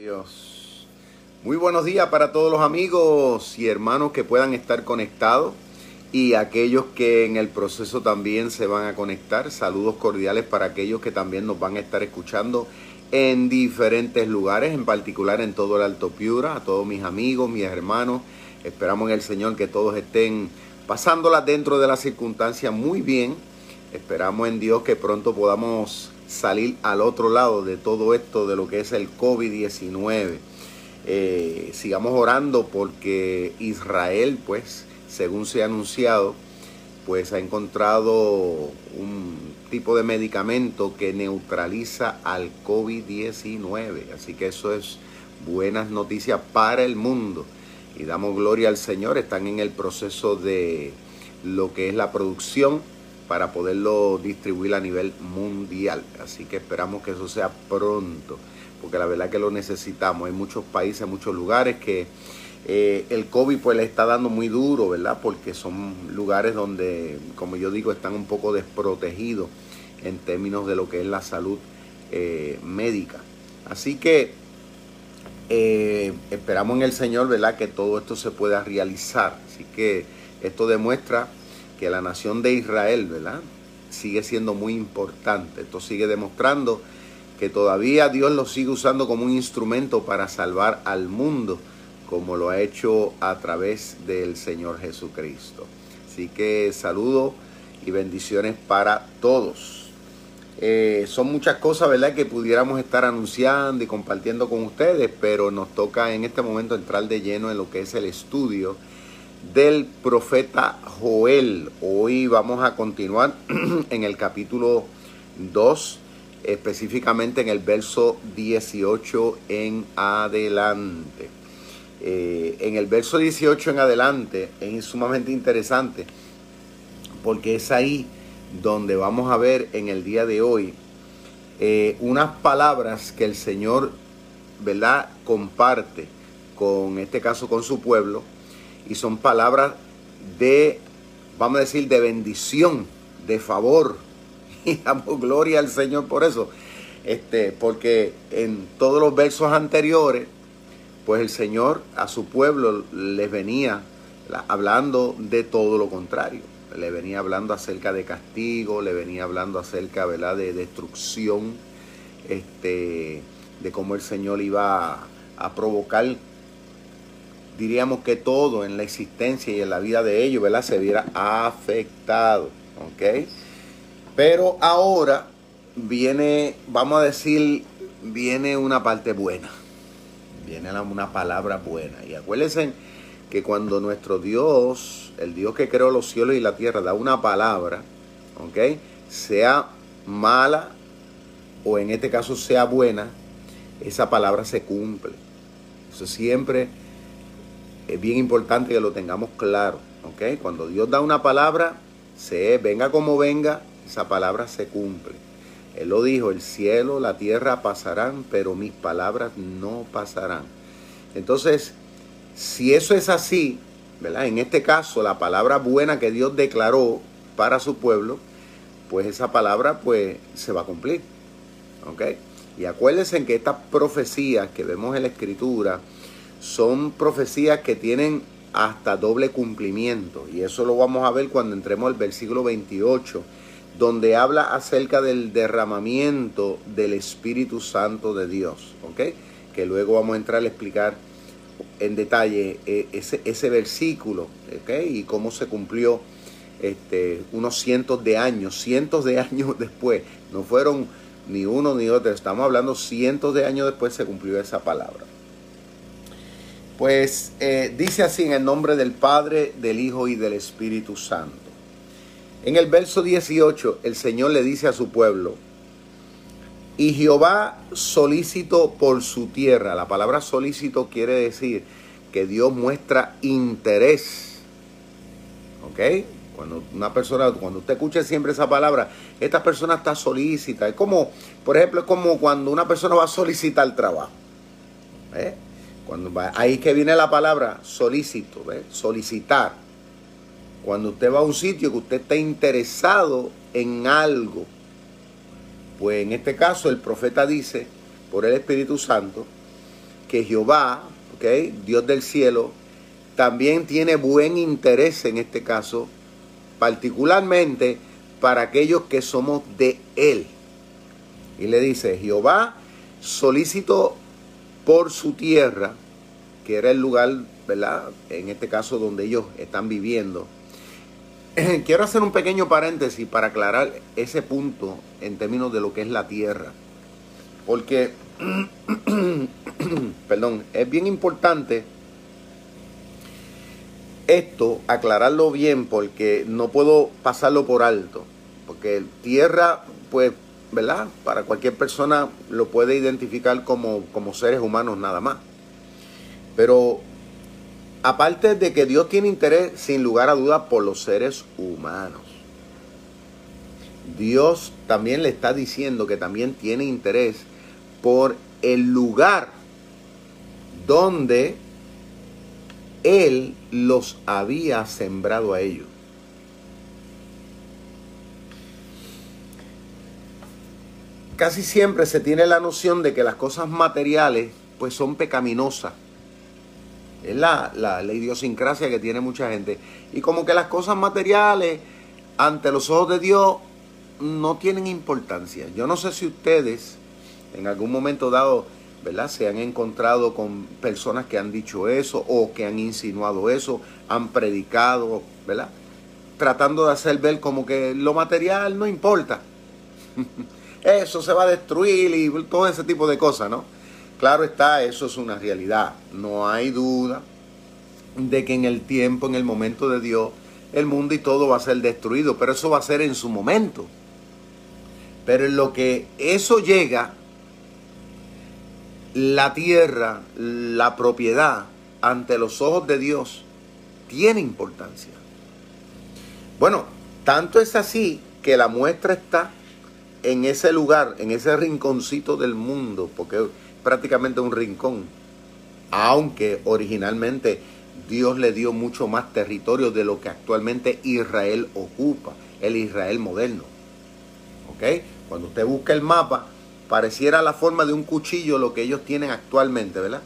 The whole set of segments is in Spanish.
Dios. Muy buenos días para todos los amigos y hermanos que puedan estar conectados y aquellos que en el proceso también se van a conectar. Saludos cordiales para aquellos que también nos van a estar escuchando en diferentes lugares, en particular en todo el Alto Piura, a todos mis amigos, mis hermanos. Esperamos en el Señor que todos estén pasándola dentro de las circunstancias muy bien. Esperamos en Dios que pronto podamos salir al otro lado de todo esto, de lo que es el COVID-19. Eh, sigamos orando porque Israel, pues, según se ha anunciado, pues ha encontrado un tipo de medicamento que neutraliza al COVID-19. Así que eso es buenas noticias para el mundo. Y damos gloria al Señor. Están en el proceso de lo que es la producción para poderlo distribuir a nivel mundial. Así que esperamos que eso sea pronto, porque la verdad que lo necesitamos. Hay muchos países, muchos lugares que eh, el COVID pues le está dando muy duro, ¿verdad? Porque son lugares donde, como yo digo, están un poco desprotegidos en términos de lo que es la salud eh, médica. Así que eh, esperamos en el Señor, ¿verdad? Que todo esto se pueda realizar. Así que esto demuestra que la nación de Israel, ¿verdad? Sigue siendo muy importante. Esto sigue demostrando que todavía Dios lo sigue usando como un instrumento para salvar al mundo, como lo ha hecho a través del Señor Jesucristo. Así que saludo y bendiciones para todos. Eh, son muchas cosas, ¿verdad?, que pudiéramos estar anunciando y compartiendo con ustedes, pero nos toca en este momento entrar de lleno en lo que es el estudio del profeta Joel. Hoy vamos a continuar en el capítulo 2, específicamente en el verso 18 en adelante. Eh, en el verso 18 en adelante es sumamente interesante porque es ahí donde vamos a ver en el día de hoy eh, unas palabras que el Señor, ¿verdad?, comparte con este caso con su pueblo y son palabras de, vamos a decir, de bendición, de favor. Y damos gloria al Señor por eso. Este, porque en todos los versos anteriores, pues el Señor a su pueblo les venía hablando de todo lo contrario. Le venía hablando acerca de castigo, le venía hablando acerca ¿verdad? de destrucción, este, de cómo el Señor iba a, a provocar diríamos que todo en la existencia y en la vida de ellos, ¿verdad? Se viera afectado, ¿ok? Pero ahora viene, vamos a decir, viene una parte buena, viene una palabra buena. Y acuérdense que cuando nuestro Dios, el Dios que creó los cielos y la tierra, da una palabra, ¿ok? Sea mala o en este caso sea buena, esa palabra se cumple. Eso siempre es bien importante que lo tengamos claro. ¿ok? Cuando Dios da una palabra, se venga como venga, esa palabra se cumple. Él lo dijo, el cielo, la tierra pasarán, pero mis palabras no pasarán. Entonces, si eso es así, ¿verdad? En este caso, la palabra buena que Dios declaró para su pueblo, pues esa palabra pues se va a cumplir. ¿Ok? Y acuérdense que estas profecías que vemos en la escritura, son profecías que tienen hasta doble cumplimiento. Y eso lo vamos a ver cuando entremos al versículo 28, donde habla acerca del derramamiento del Espíritu Santo de Dios. ¿Ok? Que luego vamos a entrar a explicar en detalle eh, ese, ese versículo. ¿Ok? Y cómo se cumplió este, unos cientos de años, cientos de años después. No fueron ni uno ni otro. Estamos hablando cientos de años después se cumplió esa palabra. Pues eh, dice así en el nombre del Padre, del Hijo y del Espíritu Santo. En el verso 18 el Señor le dice a su pueblo, y Jehová solícito por su tierra. La palabra solícito quiere decir que Dios muestra interés. ¿Ok? Cuando una persona, cuando usted escuche siempre esa palabra, esta persona está solícita. Es como, por ejemplo, es como cuando una persona va a solicitar trabajo. ¿eh? Cuando va, ahí que viene la palabra solícito, solicitar. Cuando usted va a un sitio que usted está interesado en algo, pues en este caso el profeta dice, por el Espíritu Santo, que Jehová, ¿okay? Dios del cielo, también tiene buen interés en este caso, particularmente para aquellos que somos de Él. Y le dice, Jehová solicitó por su tierra, que era el lugar, ¿verdad? En este caso donde ellos están viviendo. Quiero hacer un pequeño paréntesis para aclarar ese punto en términos de lo que es la tierra. Porque, perdón, es bien importante esto, aclararlo bien, porque no puedo pasarlo por alto. Porque tierra, pues, ¿verdad? Para cualquier persona lo puede identificar como, como seres humanos nada más. Pero aparte de que Dios tiene interés, sin lugar a dudas, por los seres humanos. Dios también le está diciendo que también tiene interés por el lugar donde Él los había sembrado a ellos. Casi siempre se tiene la noción de que las cosas materiales pues son pecaminosas. Es la, la, idiosincrasia que tiene mucha gente. Y como que las cosas materiales ante los ojos de Dios no tienen importancia. Yo no sé si ustedes en algún momento dado, ¿verdad? Se han encontrado con personas que han dicho eso o que han insinuado eso, han predicado, ¿verdad? Tratando de hacer ver como que lo material no importa. eso se va a destruir y todo ese tipo de cosas, ¿no? Claro está, eso es una realidad. No hay duda de que en el tiempo, en el momento de Dios, el mundo y todo va a ser destruido, pero eso va a ser en su momento. Pero en lo que eso llega, la tierra, la propiedad, ante los ojos de Dios, tiene importancia. Bueno, tanto es así que la muestra está en ese lugar, en ese rinconcito del mundo, porque es prácticamente un rincón, aunque originalmente Dios le dio mucho más territorio de lo que actualmente Israel ocupa, el Israel moderno. ¿Ok? Cuando usted busca el mapa, pareciera la forma de un cuchillo lo que ellos tienen actualmente, ¿verdad?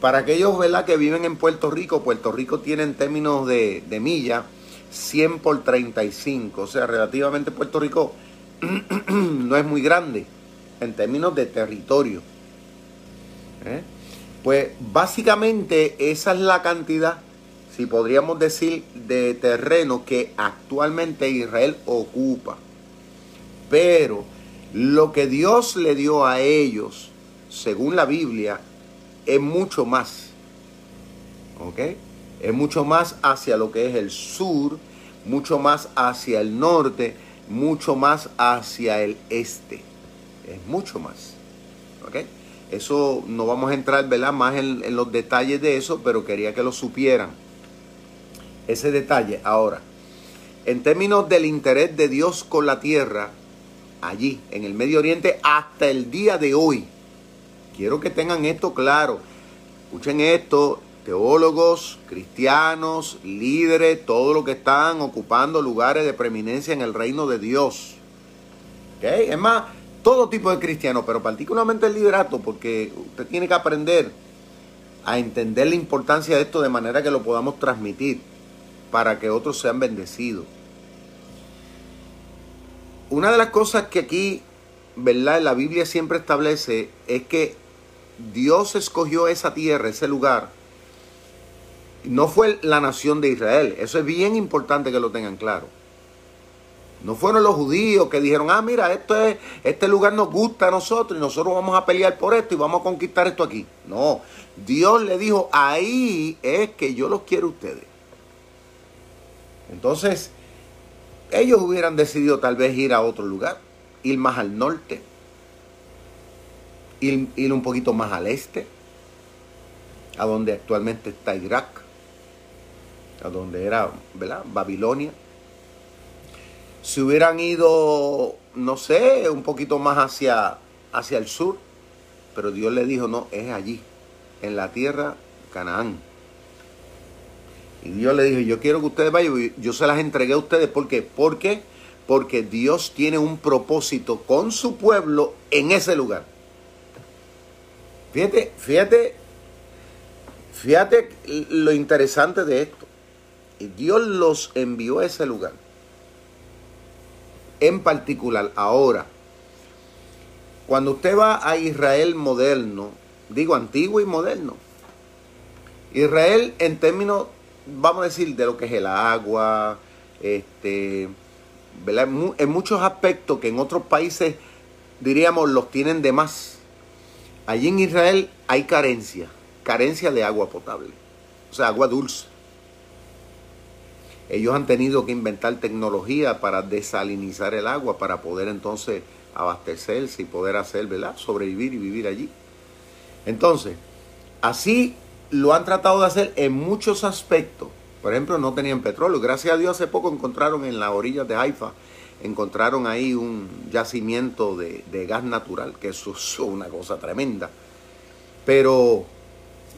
Para aquellos, ¿verdad? Que viven en Puerto Rico, Puerto Rico tiene en términos de, de milla 100 por 35, o sea, relativamente Puerto Rico no es muy grande en términos de territorio. ¿eh? Pues básicamente esa es la cantidad, si podríamos decir, de terreno que actualmente Israel ocupa. Pero lo que Dios le dio a ellos, según la Biblia, es mucho más. ¿Ok? Es mucho más hacia lo que es el sur, mucho más hacia el norte, mucho más hacia el este. Es mucho más. ¿Ok? Eso no vamos a entrar ¿verdad? más en, en los detalles de eso, pero quería que lo supieran. Ese detalle. Ahora, en términos del interés de Dios con la tierra, allí, en el Medio Oriente, hasta el día de hoy. Quiero que tengan esto claro. Escuchen esto, teólogos, cristianos, líderes, todos los que están ocupando lugares de preeminencia en el reino de Dios. ¿Okay? Es más, todo tipo de cristianos, pero particularmente el liderato, porque usted tiene que aprender a entender la importancia de esto de manera que lo podamos transmitir para que otros sean bendecidos una de las cosas que aquí, ¿verdad? La Biblia siempre establece es que Dios escogió esa tierra, ese lugar. No fue la nación de Israel. Eso es bien importante que lo tengan claro. No fueron los judíos que dijeron, ah, mira, esto es, este lugar nos gusta a nosotros y nosotros vamos a pelear por esto y vamos a conquistar esto aquí. No, Dios le dijo, ahí es que yo los quiero a ustedes. Entonces, ellos hubieran decidido tal vez ir a otro lugar, ir más al norte, ir, un poquito más al este, a donde actualmente está Irak, a donde era ¿verdad? Babilonia. Si hubieran ido, no sé, un poquito más hacia, hacia el sur, pero Dios le dijo, no, es allí, en la tierra Canaán. Y Dios le dijo, yo quiero que ustedes vayan, yo se las entregué a ustedes. ¿Por qué? Porque, porque Dios tiene un propósito con su pueblo en ese lugar. Fíjate, fíjate, fíjate lo interesante de esto. Dios los envió a ese lugar. En particular, ahora, cuando usted va a Israel moderno, digo antiguo y moderno, Israel en términos, vamos a decir, de lo que es el agua, este, en muchos aspectos que en otros países diríamos los tienen de más. Allí en Israel hay carencia, carencia de agua potable, o sea, agua dulce. Ellos han tenido que inventar tecnología para desalinizar el agua, para poder entonces abastecerse y poder hacer, ¿verdad? Sobrevivir y vivir allí. Entonces, así lo han tratado de hacer en muchos aspectos. Por ejemplo, no tenían petróleo. Gracias a Dios hace poco encontraron en las orillas de Haifa, encontraron ahí un yacimiento de, gas natural, que eso es una cosa tremenda. Pero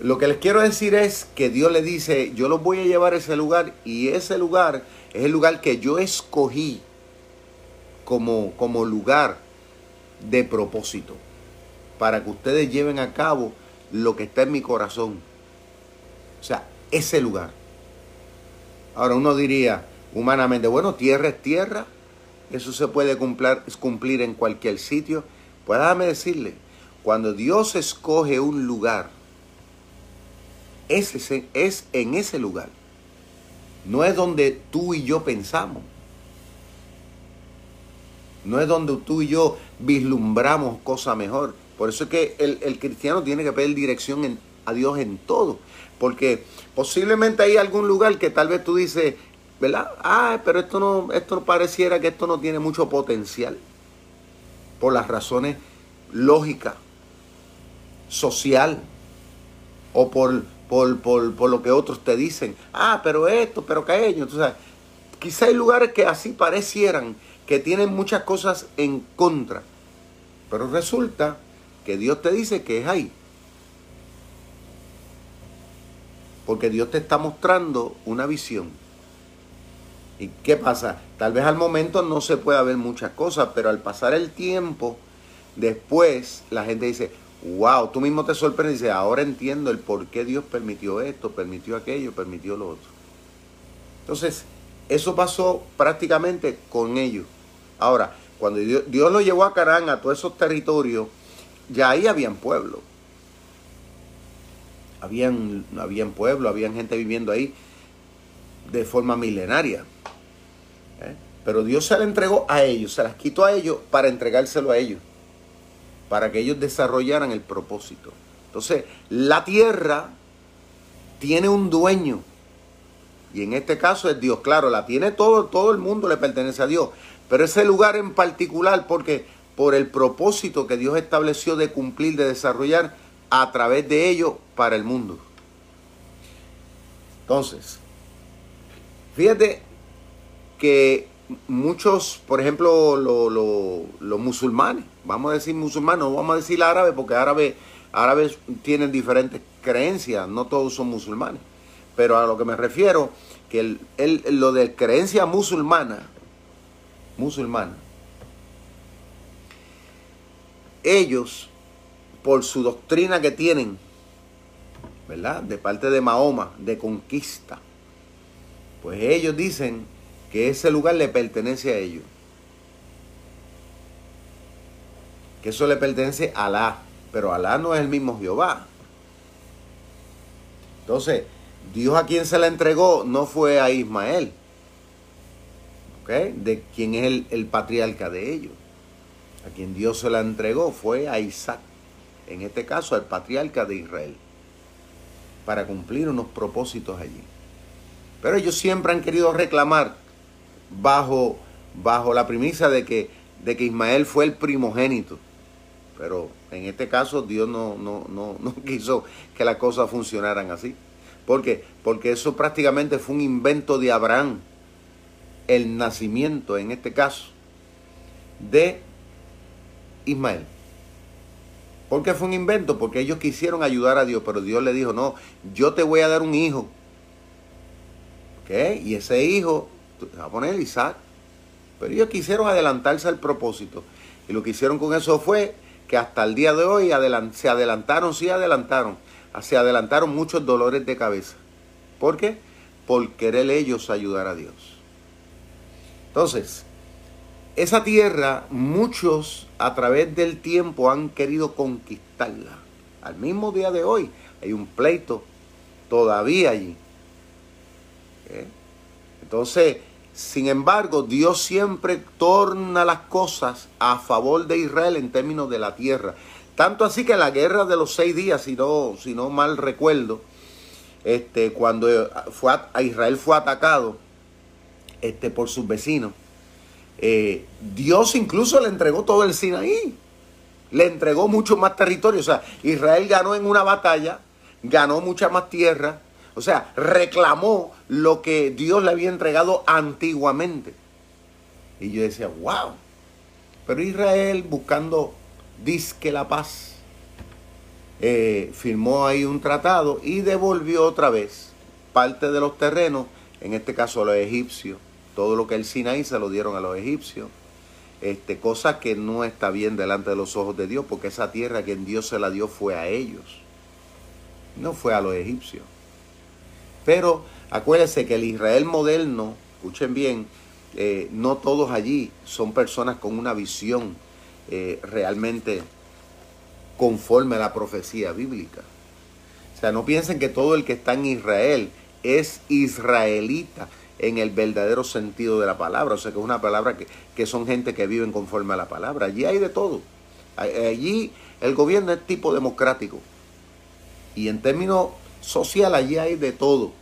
lo que les quiero decir es que Dios le dice, yo los voy a llevar a ese lugar y ese lugar es el lugar que yo escogí como, como lugar de propósito, para que ustedes lleven a cabo lo que está en mi corazón. O sea, ese lugar. Ahora uno diría humanamente, bueno, tierra es tierra, eso se puede cumplir, cumplir en cualquier sitio. Pues déjame decirle, cuando Dios escoge un lugar, ese es en ese lugar. No es donde tú y yo pensamos. No es donde tú y yo vislumbramos cosa mejor. Por eso es que el, cristiano tiene que pedir dirección a Dios en todo. Porque posiblemente hay algún lugar que tal vez tú dices, ¿verdad? Ah, pero esto no, esto pareciera que esto no tiene mucho potencial. Por las razones lógicas, social, o por, por, por, lo que otros te dicen. Ah, pero esto, pero aquello. Entonces, quizá hay lugares que así parecieran, que tienen muchas cosas en contra. Pero resulta que Dios te dice que es ahí. Porque Dios te está mostrando una visión. ¿Y qué pasa? Tal vez al momento no se pueda ver muchas cosas, pero al pasar el tiempo, después la gente dice, wow, tú mismo te sorprendes y dices, ahora entiendo el por qué Dios permitió esto, permitió aquello, permitió lo otro. Entonces, eso pasó prácticamente con ellos. Ahora, cuando Dios, lo llevó a Carán, a todos esos territorios, ya ahí habían pueblos habían, habían pueblos, habían gente viviendo ahí de forma milenaria. ¿eh? Pero Dios se la entregó a ellos, se las quitó a ellos para entregárselo a ellos, para que ellos desarrollaran el propósito. Entonces, la tierra tiene un dueño. Y en este caso es Dios. Claro, la tiene todo, todo el mundo le pertenece a Dios. Pero ese lugar en particular, porque por el propósito que Dios estableció de cumplir, de desarrollar, a través de ello para el mundo. Entonces, fíjate que muchos, por ejemplo, los musulmanes, vamos a decir musulmanes, no vamos a decir árabes, porque árabes, árabes tienen diferentes creencias, no todos son musulmanes. Pero a lo que me refiero, que el, lo de creencia musulmana, musulmana, ellos por su doctrina que tienen, ¿verdad? De parte de Mahoma, de conquista. Pues ellos dicen que ese lugar le pertenece a ellos. Eso le pertenece a Alá. Pero Alá no es el mismo Jehová. Entonces, Dios a quien se la entregó no fue a Ismael. ¿Ok? De quien es el, el patriarca de ellos. A quien Dios se la entregó fue a Isaac en este caso al patriarca de Israel, para cumplir unos propósitos allí. Pero ellos siempre han querido reclamar bajo, bajo la premisa de que, de que Ismael fue el primogénito. Pero en este caso Dios no, no, no, no quiso que las cosas funcionaran así. ¿Por qué? Porque eso prácticamente fue un invento de Abraham. El nacimiento, en este caso, de Ismael. ¿Por qué fue un invento? Porque ellos quisieron ayudar a Dios, pero Dios le dijo, no, yo te voy a dar un hijo. ¿Ok? Y ese hijo, va a poner Isaac. Pero ellos quisieron adelantarse al propósito. Y lo que hicieron con eso fue que hasta el día de hoy se adelantaron, sí adelantaron, se adelantaron muchos dolores de cabeza. ¿Por qué? Por querer ellos ayudar a Dios. Entonces, esa tierra muchos a través del tiempo han querido conquistarla. Al mismo día de hoy hay un pleito todavía allí. ¿Eh? Entonces, sin embargo, Dios siempre torna las cosas a favor de Israel en términos de la tierra. Tanto así que la guerra de los seis días, si no, mal recuerdo, este, cuando fue a, Israel fue atacado este, por sus vecinos, eh, Dios incluso le entregó todo el Sinaí. Le entregó mucho más territorio. O sea, Israel ganó en una batalla, ganó mucha más tierra. O sea, reclamó lo que Dios le había entregado antiguamente. Y yo decía, wow. Pero Israel buscando disque la paz, eh, firmó ahí un tratado y devolvió otra vez parte de los terrenos, en este caso a los egipcios. Todo lo que el Sinaí se lo dieron a los egipcios. Este, cosa que no está bien delante de los ojos de Dios, porque esa tierra que Dios se la dio fue a ellos, no fue a los egipcios. Pero acuérdense que el Israel moderno, escuchen bien, eh, no todos allí son personas con una visión eh, realmente conforme a la profecía bíblica. O sea, no piensen que todo el que está en Israel es israelita en el verdadero sentido de la palabra. O sea, que es una palabra que, son gente que viven conforme a la palabra. Allí hay de todo. Allí el gobierno es tipo democrático. Y en términos social, allí hay de todo.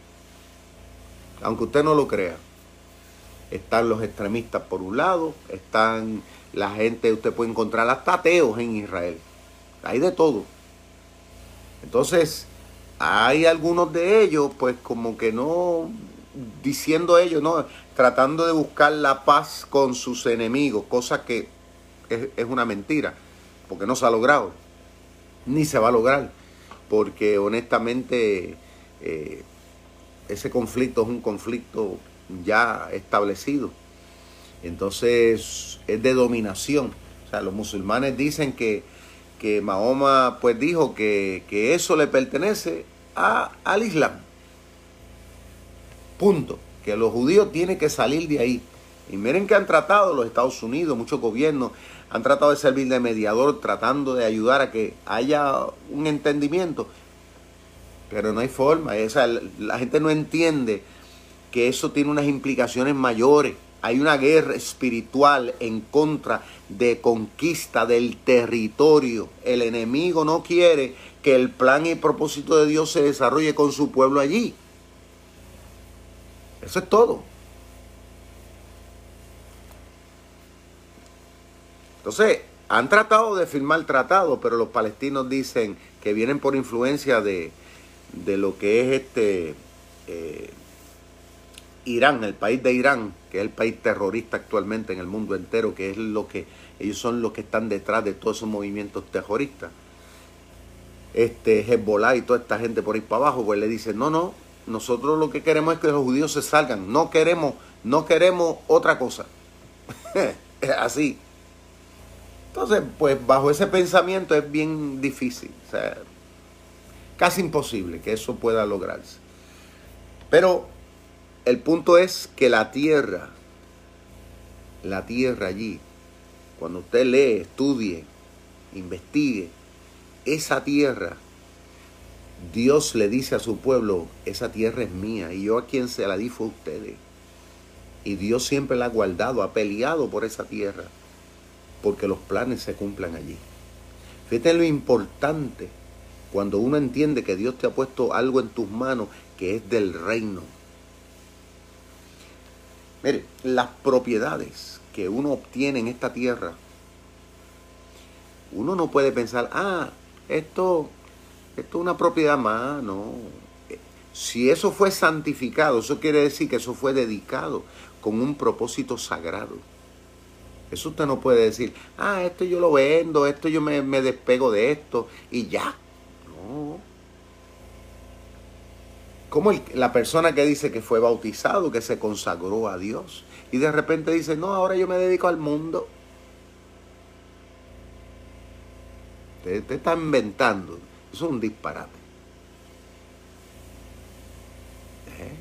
Aunque usted no lo crea. Están los extremistas por un lado, están la gente, usted puede encontrar hasta ateos en Israel. Hay de todo. Entonces, hay algunos de ellos, pues como que no, diciendo ellos, ¿no? Tratando de buscar la paz con sus enemigos, cosa que es, una mentira, porque no se ha logrado, ni se va a lograr, porque honestamente eh, ese conflicto es un conflicto ya establecido. Entonces es de dominación. O sea, los musulmanes dicen que, que Mahoma pues dijo que, que eso le pertenece a, al Islam. Punto. Que los judíos tienen que salir de ahí. Y miren que han tratado los Estados Unidos, muchos gobiernos han tratado de servir de mediador, tratando de ayudar a que haya un entendimiento. Pero no hay forma. la gente no entiende que eso tiene unas implicaciones mayores. Hay una guerra espiritual en contra de conquista del territorio. El enemigo no quiere que el plan y propósito de Dios se desarrolle con su pueblo allí. Eso es todo. Entonces, han tratado de firmar tratado, pero los palestinos dicen que vienen por influencia de, lo que es este eh, Irán, el país de Irán, que es el país terrorista actualmente en el mundo entero, que es lo que ellos son los que están detrás de todos esos movimientos terroristas. Este Hezbollah y toda esta gente por ahí para abajo, pues le dicen, no, no, nosotros lo que queremos es que los judíos se salgan. No queremos, no queremos otra cosa. así. Entonces, pues bajo ese pensamiento es bien difícil. O sea, casi imposible que eso pueda lograrse. Pero el punto es que la tierra, la tierra allí, cuando usted lee, estudie, investigue, esa tierra Dios le dice a su pueblo, esa tierra es mía y yo a quien se la di fue a ustedes. Y Dios siempre la ha guardado, ha peleado por esa tierra, porque los planes se cumplan allí. Fíjate lo importante cuando uno entiende que Dios te ha puesto algo en tus manos que es del reino. Mire, las propiedades que uno obtiene en esta tierra, uno no puede pensar, ah, esto esto es una propiedad más, no. Si eso fue santificado, eso quiere decir que eso fue dedicado con un propósito sagrado. Eso usted no puede decir, ah, esto yo lo vendo, esto yo me, me despego de esto y ya. No. Como la persona que dice que fue bautizado, que se consagró a Dios y de repente dice, no, ahora yo me dedico al mundo. usted está inventando, eso es un disparate. ¿Eh?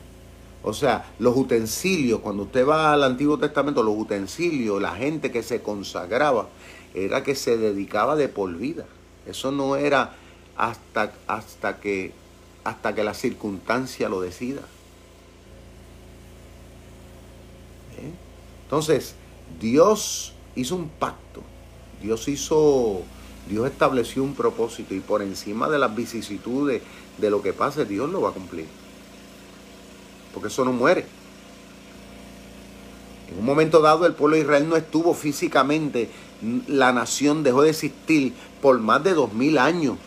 O sea, los utensilios, cuando usted va al Antiguo Testamento, los utensilios, la gente que se consagraba, era que se dedicaba de por vida. Eso no era hasta, hasta, que, hasta que la circunstancia lo decida. ¿Eh? Entonces, Dios hizo un pacto. Dios hizo, Dios estableció un propósito y por encima de las vicisitudes de lo que pase, Dios lo va a cumplir. Porque eso no muere. En un momento dado el pueblo de Israel no estuvo físicamente, la nación dejó de existir por más de dos mil años.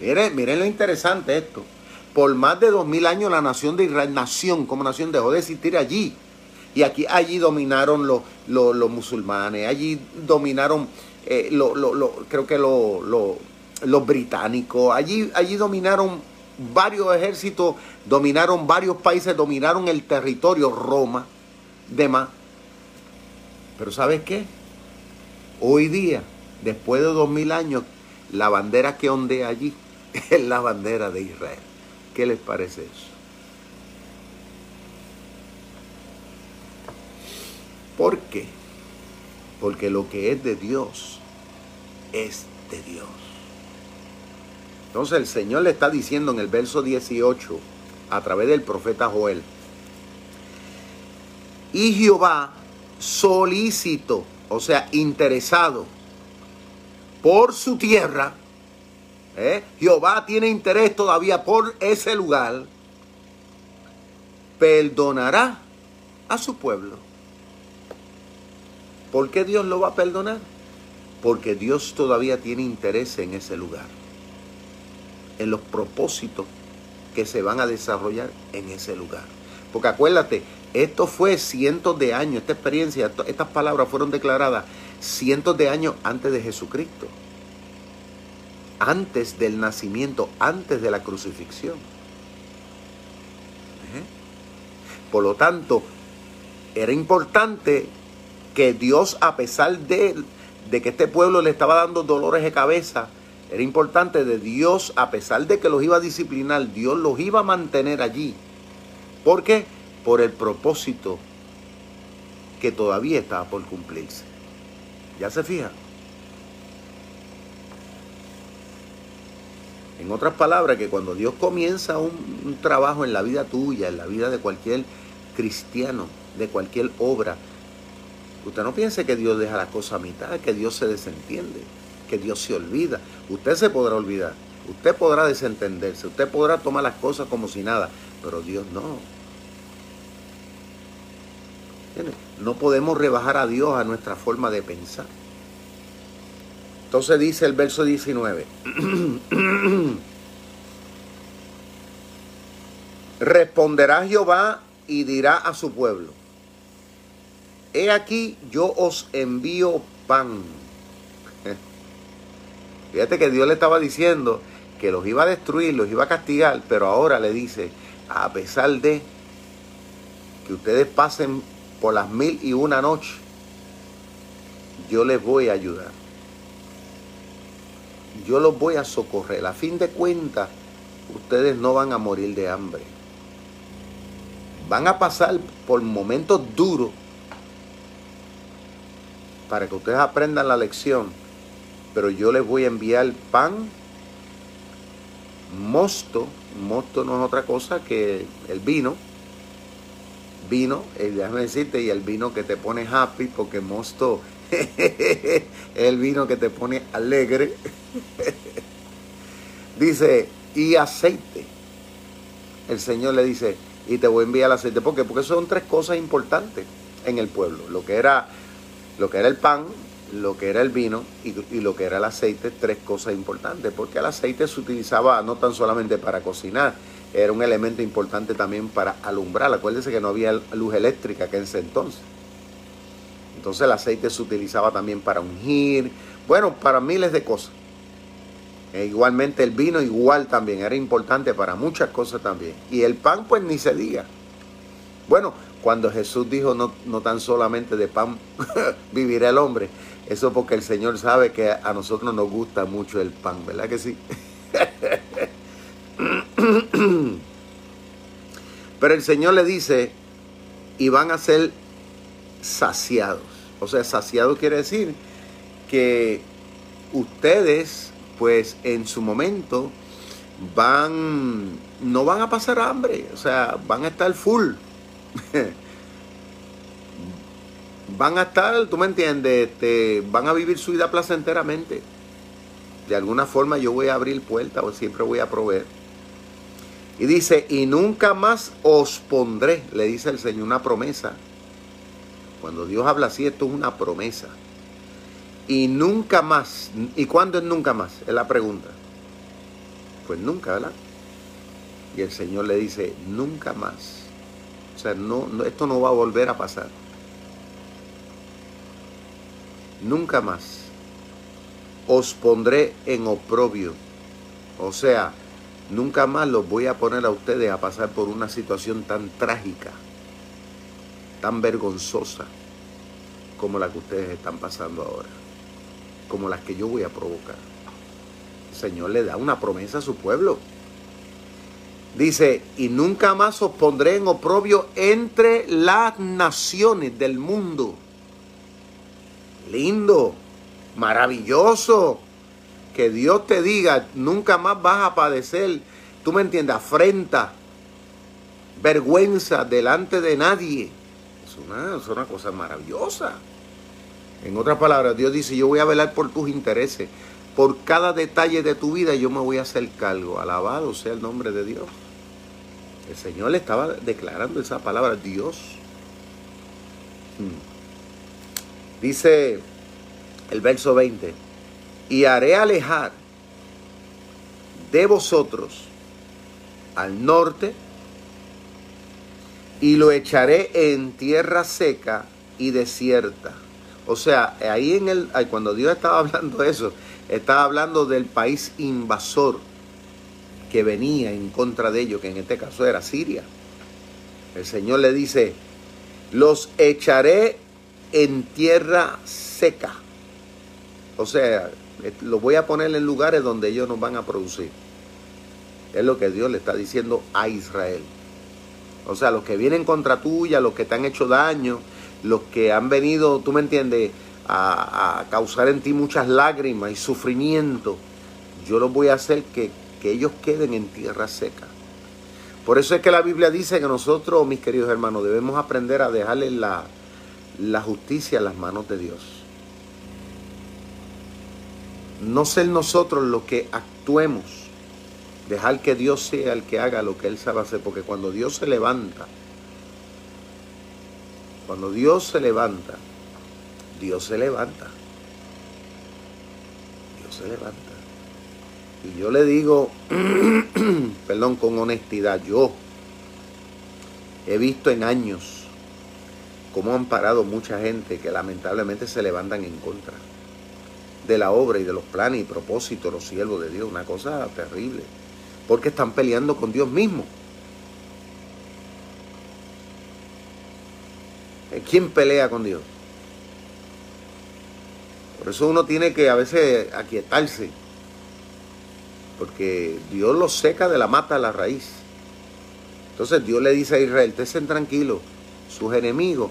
Miren, miren lo interesante esto. Por más de dos mil años la nación de Israel, nación como nación, dejó de existir allí. Y aquí, allí dominaron los, los, musulmanes, allí dominaron, eh, lo, creo que los británicos, allí, allí dominaron varios ejércitos, dominaron varios países, dominaron el territorio, Roma, demás. Pero ¿sabes qué? Hoy día, después de dos mil años, la bandera que ondea allí es la bandera de Israel. ¿Qué les parece eso? ¿Por qué? Porque lo que es de Dios es de Dios. Entonces el Señor le está diciendo en el verso 18, a través del profeta Joel, y Jehová solícito, o sea, interesado por su tierra, ¿eh? Jehová tiene interés todavía por ese lugar, perdonará a su pueblo. ¿Por qué Dios lo va a perdonar? Porque Dios todavía tiene interés en ese lugar, en los propósitos que se van a desarrollar en ese lugar. Porque acuérdate, esto fue cientos de años, esta experiencia, estas palabras fueron declaradas cientos de años antes de Jesucristo, antes del nacimiento, antes de la crucifixión. ¿Eh? Por lo tanto, era importante que Dios, a pesar de, de que este pueblo le estaba dando dolores de cabeza, era importante de Dios, a pesar de que los iba a disciplinar, Dios los iba a mantener allí. ¿Por qué? Por el propósito que todavía estaba por cumplirse. ¿Ya se fija? En otras palabras, que cuando Dios comienza un, un, trabajo en la vida tuya, en la vida de cualquier cristiano, de cualquier obra, Usted no piense que Dios deja las cosas a mitad, que Dios se desentiende, que Dios se olvida. Usted se podrá olvidar, usted podrá desentenderse, usted podrá tomar las cosas como si nada, pero Dios no. No podemos rebajar a Dios a nuestra forma de pensar. Entonces dice el verso 19. Responderá Jehová y dirá a su pueblo He aquí yo os envío pan. Fíjate que Dios le estaba diciendo que los iba a destruir, los iba a castigar, pero ahora le dice, a pesar de que ustedes pasen por las mil y una noche, yo les voy a ayudar. Yo los voy a socorrer. A fin de cuentas, ustedes no van a morir de hambre. Van a pasar por momentos duros, para que ustedes aprendan la lección. Pero yo les voy a enviar pan, mosto. Mosto no es otra cosa que el vino. Vino, eh, déjame decirte, y el vino que te pone happy, porque mosto es el vino que te pone alegre. dice, y aceite. El Señor le dice, y te voy a enviar el aceite. ¿Por qué? Porque son tres cosas importantes en el pueblo. Lo que era lo que era el pan, lo que era el vino y, lo que era el aceite, tres cosas importantes, porque el aceite se utilizaba no tan solamente para cocinar, era un elemento importante también para alumbrar. Acuérdense que no había luz eléctrica que en ese entonces. Entonces el aceite se utilizaba también para ungir, bueno, para miles de cosas. E igualmente el vino igual también, era importante para muchas cosas también. Y el pan pues ni se diga. Bueno, cuando Jesús dijo no, no tan solamente de pan vivirá el hombre, Eso porque el Señor sabe que a nosotros nos gusta mucho el pan, ¿verdad que sí? Pero el Señor le dice, y van a ser saciados. O sea, saciado quiere decir que ustedes, pues en su momento, van, no van a pasar hambre, o sea, van a estar full. van a estar, tú me entiendes, este, van a vivir su vida placenteramente. De alguna forma yo voy a abrir puertas o siempre voy a proveer. Y dice, y nunca más os pondré, le dice el Señor, una promesa. Cuando Dios habla así, esto es una promesa. Y nunca más. ¿Y cuándo es nunca más? Es la pregunta. Pues nunca, ¿verdad? Y el Señor le dice, nunca más. O sea, no, esto no va a volver a pasar. Nunca más os pondré en oprobio. O sea, Nunca más los voy a poner a ustedes a pasar por una situación tan trágica, tan vergonzosa como la que ustedes están pasando ahora, como las que yo voy a provocar. El Señor le da una promesa a su pueblo. Dice, y nunca más os pondré en oprobio entre las naciones del mundo. Lindo, maravilloso que Dios te diga, nunca más vas a padecer, tú me entiendes, afrenta, vergüenza delante de nadie. Es una, es una cosa maravillosa. En otras palabras, Dios dice, yo voy a velar por tus intereses. Por cada detalle de tu vida yo me voy a hacer cargo. Alabado sea el nombre de Dios. El Señor le estaba declarando esa palabra, Dios. Hmm. Dice el verso 20 y haré alejar de vosotros al norte y lo echaré en tierra seca y desierta. O sea, ahí en el cuando Dios estaba hablando de eso, estaba hablando del país invasor que venía en contra de ellos, que en este caso era Siria. El Señor le dice, los echaré en tierra seca. O sea, lo voy a poner en lugares donde ellos no van a producir. Es lo que Dios le está diciendo a Israel. O sea, los que vienen contra tuya, los que te han hecho daño, los que han venido, tú me entiendes, a, causar en ti muchas lágrimas y sufrimiento, yo los voy a hacer que, que ellos queden en tierra seca. Por eso es que la Biblia dice que nosotros, mis queridos hermanos, debemos aprender a dejarle la, la justicia en las manos de Dios no ser nosotros los que actuemos, dejar que Dios sea el que haga lo que Él sabe hacer, porque cuando Dios se levanta, cuando Dios se levanta, Dios se levanta. Dios se levanta. Y yo le digo, perdón, con honestidad, yo he visto en años cómo han parado mucha gente que lamentablemente se levantan en contra de la obra y de los planes y propósitos de los siervos de Dios. Una cosa terrible. Porque están peleando con Dios mismo. ¿Quién pelea con Dios? Por eso uno tiene que a veces aquietarse. Porque Dios lo seca de la mata a la raíz. Entonces Dios le dice a Israel, estén tranquilos, sus enemigos,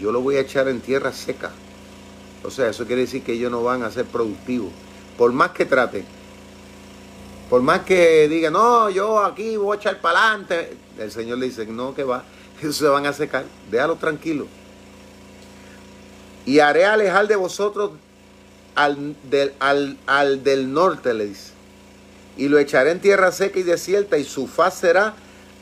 yo los voy a echar en tierra seca. O sea, eso quiere decir que ellos no van a ser productivos. Por más que traten. Por más que digan, no, yo aquí voy a echar para adelante. El Señor le dice, no, que va. Ellos se van a secar. Déjalo tranquilo. Y haré alejar de vosotros al del, al del norte, le dice. Y lo echaré en tierra seca y desierta, y su faz será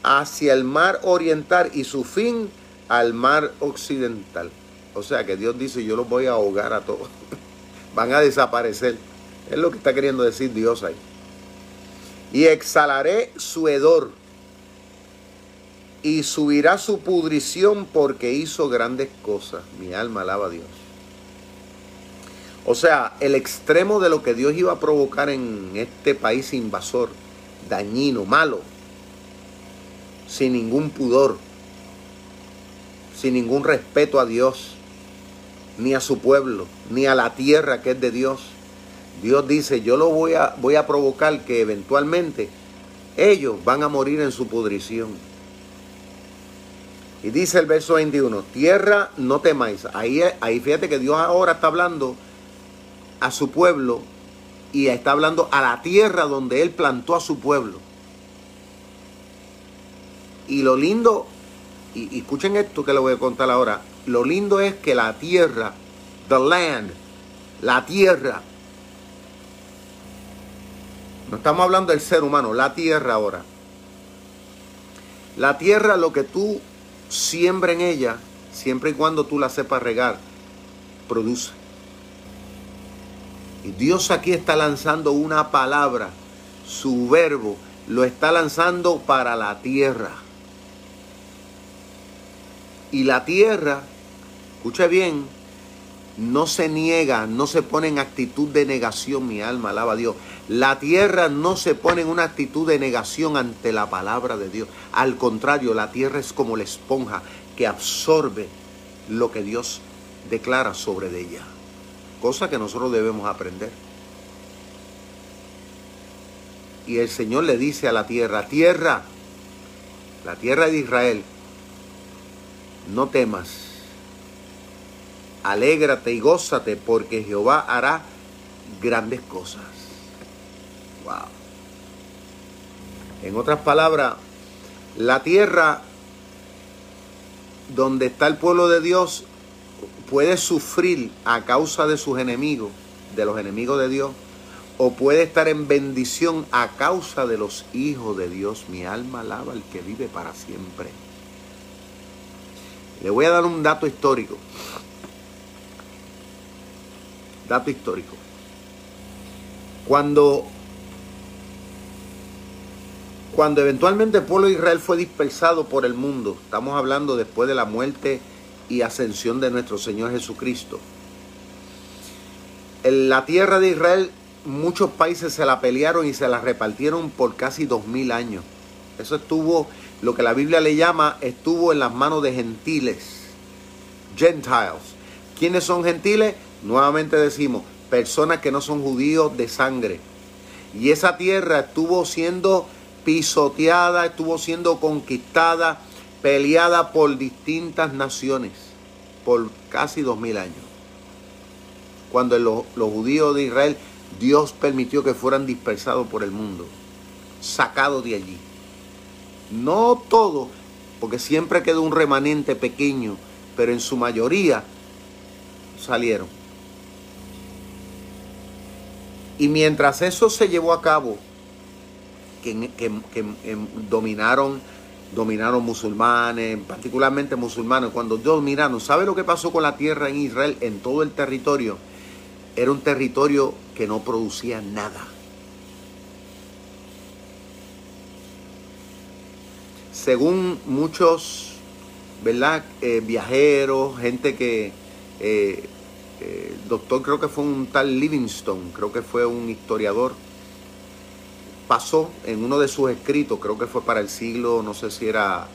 hacia el mar oriental y su fin al mar occidental. O sea que Dios dice, yo los voy a ahogar a todos. Van a desaparecer. Es lo que está queriendo decir Dios ahí. Y exhalaré su hedor. Y subirá su pudrición porque hizo grandes cosas. Mi alma alaba a Dios. O sea, el extremo de lo que Dios iba a provocar en este país invasor, dañino, malo, sin ningún pudor, sin ningún respeto a Dios ni a su pueblo, ni a la tierra que es de Dios. Dios dice, yo lo voy a, voy a provocar que eventualmente ellos van a morir en su pudrición. Y dice el verso 21, tierra no temáis. Ahí, ahí fíjate que Dios ahora está hablando a su pueblo y está hablando a la tierra donde Él plantó a su pueblo. Y lo lindo, y, escuchen esto que le voy a contar ahora, lo lindo es que la tierra, the land, la tierra, no estamos hablando del ser humano, la tierra ahora. La tierra, lo que tú siembra en ella, siempre y cuando tú la sepas regar, produce. Y Dios aquí está lanzando una palabra, su verbo, lo está lanzando para la tierra. Y la tierra, escuche bien, no se niega, no se pone en actitud de negación, mi alma, alaba a Dios. La tierra no se pone en una actitud de negación ante la palabra de Dios. Al contrario, la tierra es como la esponja que absorbe lo que Dios declara sobre ella cosa que nosotros debemos aprender. Y el Señor le dice a la tierra, tierra, la tierra de Israel, no temas, alégrate y gózate porque Jehová hará grandes cosas. Wow. En otras palabras, la tierra donde está el pueblo de Dios puede sufrir a causa de sus enemigos, de los enemigos de Dios, o puede estar en bendición a causa de los hijos de Dios. Mi alma alaba al que vive para siempre. Le voy a dar un dato histórico. Dato histórico. Cuando, cuando eventualmente el pueblo de Israel fue dispersado por el mundo, estamos hablando después de la muerte y ascensión de nuestro Señor Jesucristo. En la tierra de Israel muchos países se la pelearon y se la repartieron por casi dos mil años. Eso estuvo, lo que la Biblia le llama, estuvo en las manos de gentiles, gentiles. ¿Quiénes son gentiles? Nuevamente decimos, personas que no son judíos de sangre. Y esa tierra estuvo siendo pisoteada, estuvo siendo conquistada peleada por distintas naciones por casi dos mil años. Cuando los, los judíos de Israel, Dios permitió que fueran dispersados por el mundo, sacados de allí. No todo, porque siempre quedó un remanente pequeño, pero en su mayoría salieron. Y mientras eso se llevó a cabo, que, dominaron dominaron musulmanes, particularmente musulmanes. Cuando dominaron, ¿sabe lo que pasó con la tierra en Israel, en todo el territorio? Era un territorio que no producía nada. Según muchos, ¿verdad? Eh, viajeros, gente que, eh, eh, doctor creo que fue un tal Livingstone, creo que fue un historiador, pasó en uno de sus escritos, creo que fue para el siglo, no sé si era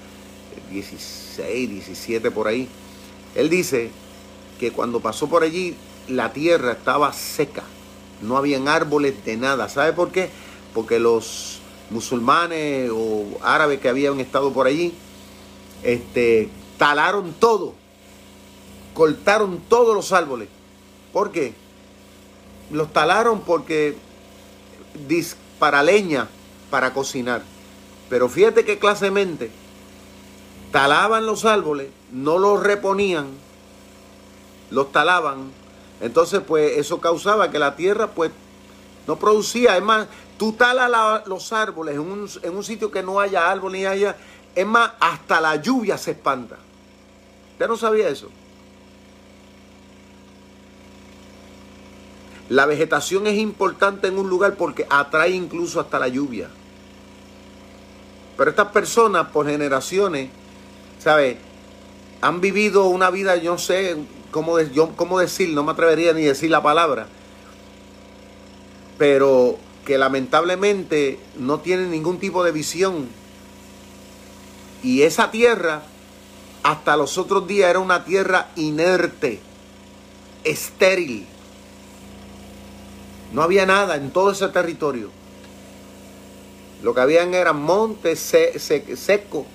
16, 17 por ahí. Él dice que cuando pasó por allí la tierra estaba seca, no habían árboles de nada. ¿Sabe por qué? Porque los musulmanes o árabes que habían estado por allí, este, talaron todo, cortaron todos los árboles. ¿Por qué? Los talaron porque para leña, para cocinar. Pero fíjate qué clase mente. Talaban los árboles, no los reponían, los talaban. Entonces, pues eso causaba que la tierra, pues, no producía. Es más, tú talas los árboles en un, en un, sitio que no haya árbol ni haya. Es más, hasta la lluvia se espanta. ¿Usted no sabía eso? La vegetación es importante en un lugar porque atrae incluso hasta la lluvia. Pero estas personas por generaciones, ¿sabes? Han vivido una vida, yo no sé cómo, yo, cómo decir, no me atrevería ni decir la palabra, pero que lamentablemente no tienen ningún tipo de visión. Y esa tierra, hasta los otros días, era una tierra inerte estéril. No había nada en todo ese territorio. Lo que habían eran montes secos.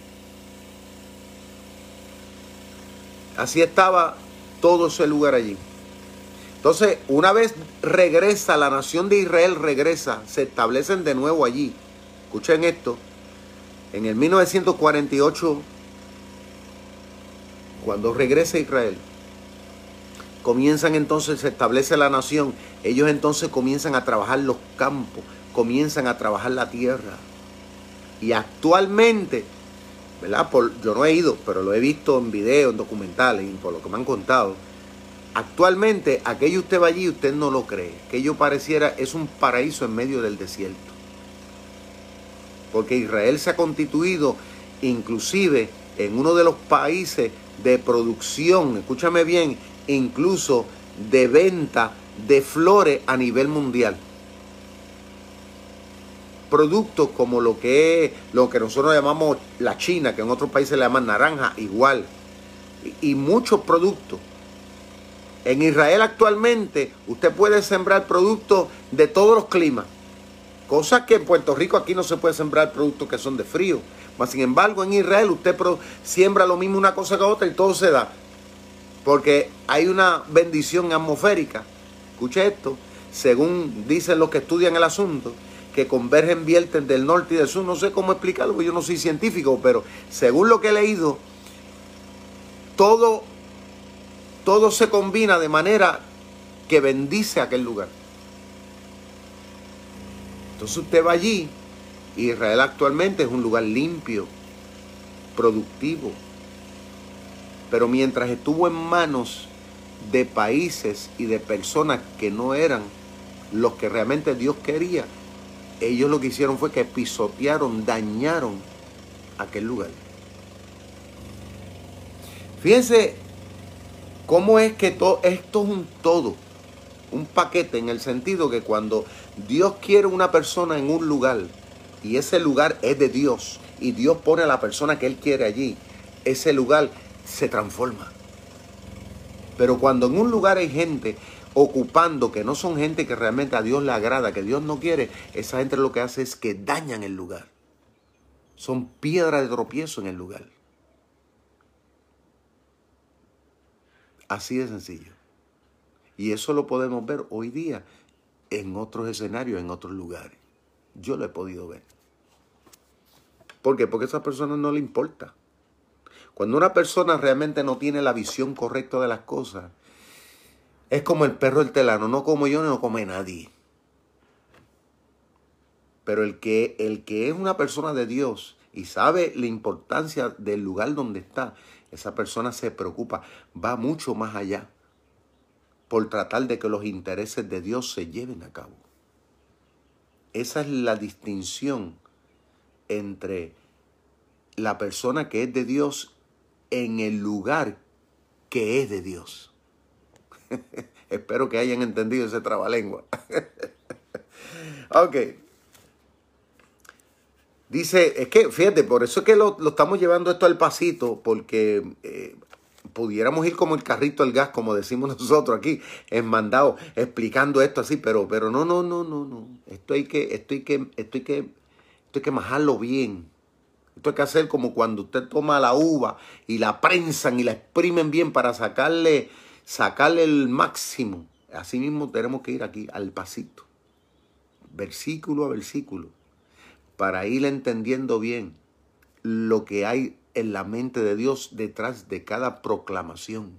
Así estaba todo ese lugar allí. Entonces, una vez regresa, la nación de Israel regresa, se establecen de nuevo allí. Escuchen esto. En el 1948, cuando regresa Israel, comienzan entonces, se establece la nación. Ellos entonces comienzan a trabajar los campos, comienzan a trabajar la tierra. Y actualmente, ¿verdad? yo no he ido, pero lo he visto en videos, en documentales y por lo que me han contado. Actualmente, aquello usted va allí usted no lo cree. Que ello pareciera es un paraíso en medio del desierto. Porque Israel se ha constituido inclusive en uno de los países de producción, escúchame bien, incluso de venta de flores a nivel mundial productos como lo que es lo que nosotros llamamos la China, que en otros países le llaman naranja, igual. Y, muchos productos. En Israel actualmente usted puede sembrar productos de todos los climas. Cosas que en Puerto Rico aquí no se puede sembrar productos que son de frío. Mas sin embargo en Israel usted siembra lo mismo una cosa que otra y todo se da. Porque hay una bendición atmosférica. Escuche esto. Según dicen los que estudian el asunto, que convergen, vierten del norte y del sur. No sé cómo explicarlo, porque yo no soy científico, pero según lo que he leído, todo, todo se combina de manera que bendice aquel lugar. Entonces usted va allí, Israel actualmente es un lugar limpio, productivo, pero mientras estuvo en manos de países y de personas que no eran los que realmente Dios quería, ellos lo que hicieron fue que pisotearon, dañaron aquel lugar. Fíjense cómo es que todo, esto es un todo, un paquete en el sentido que cuando Dios quiere una persona en un lugar y ese lugar es de Dios y Dios pone a la persona que Él quiere allí, ese lugar se transforma. Pero cuando en un lugar hay gente ocupando, que no son gente que realmente a Dios le agrada, que Dios no quiere, esa gente lo que hace es que dañan el lugar. Son piedras de tropiezo en el lugar. Así de sencillo. Y eso lo podemos ver hoy día en otros escenarios, en otros lugares. Yo lo he podido ver. ¿Por qué? Porque a esa persona no le importa. Cuando una persona realmente no tiene la visión correcta de las cosas, es como el perro del telano, no como yo, no come nadie. Pero el que, el que es una persona de Dios y sabe la importancia del lugar donde está, esa persona se preocupa, va mucho más allá por tratar de que los intereses de Dios se lleven a cabo. Esa es la distinción entre la persona que es de Dios en el lugar que es de Dios. Espero que hayan entendido ese trabalengua. ok. Dice, es que, fíjate, por eso es que lo, estamos llevando esto al pasito, porque eh, pudiéramos ir como el carrito del gas, como decimos nosotros aquí, en mandado, explicando esto así, pero, pero no, no, no, no, no. Esto hay que, esto hay que, esto hay que, esto hay que majarlo bien. Esto hay que hacer como cuando usted toma la uva y la prensan y la exprimen bien para sacarle sacarle el máximo. Así mismo tenemos que ir aquí al pasito, versículo a versículo, para ir entendiendo bien lo que hay en la mente de Dios detrás de cada proclamación.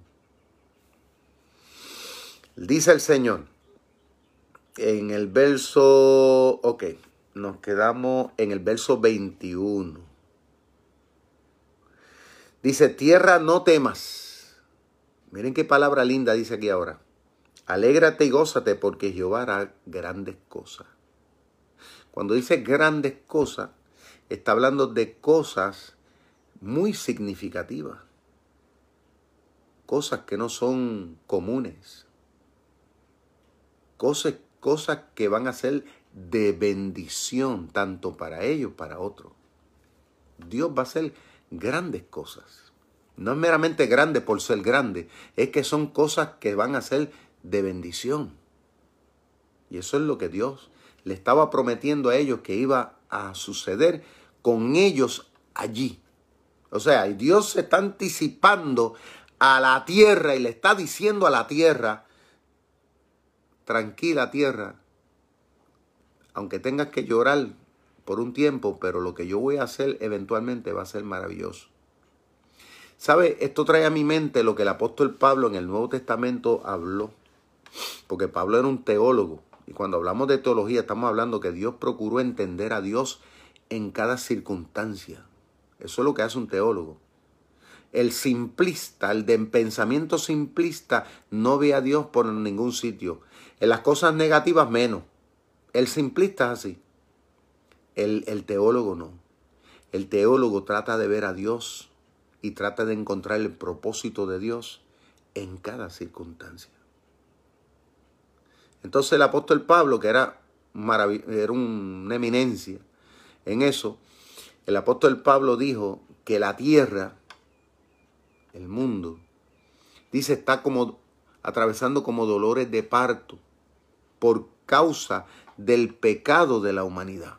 Dice el Señor en el verso, ok, nos quedamos en el verso 21. Dice, tierra no temas Miren qué palabra linda dice aquí ahora. Alégrate y gózate porque Jehová hará grandes cosas. Cuando dice grandes cosas, está hablando de cosas muy significativas. Cosas que no son comunes. Cosas, cosas que van a ser de bendición tanto para ellos, para otros. Dios va a hacer grandes cosas. No es meramente grande por ser grande, es que son cosas que van a ser de bendición. Y eso es lo que Dios le estaba prometiendo a ellos que iba a suceder con ellos allí. O sea, Dios se está anticipando a la tierra y le está diciendo a la tierra, tranquila tierra, aunque tengas que llorar por un tiempo, pero lo que yo voy a hacer eventualmente va a ser maravilloso. ¿Sabe? Esto trae a mi mente lo que el apóstol Pablo en el Nuevo Testamento habló, porque Pablo era un teólogo, y cuando hablamos de teología estamos hablando que Dios procuró entender a Dios en cada circunstancia. Eso es lo que hace un teólogo. El simplista, el de pensamiento simplista, no ve a Dios por ningún sitio. En las cosas negativas menos. El simplista es así. El, el teólogo no. El teólogo trata de ver a Dios y trata de encontrar el propósito de Dios en cada circunstancia. Entonces el apóstol Pablo, que era, era una eminencia en eso, el apóstol Pablo dijo que la tierra, el mundo, dice, está como atravesando como dolores de parto por causa del pecado de la humanidad.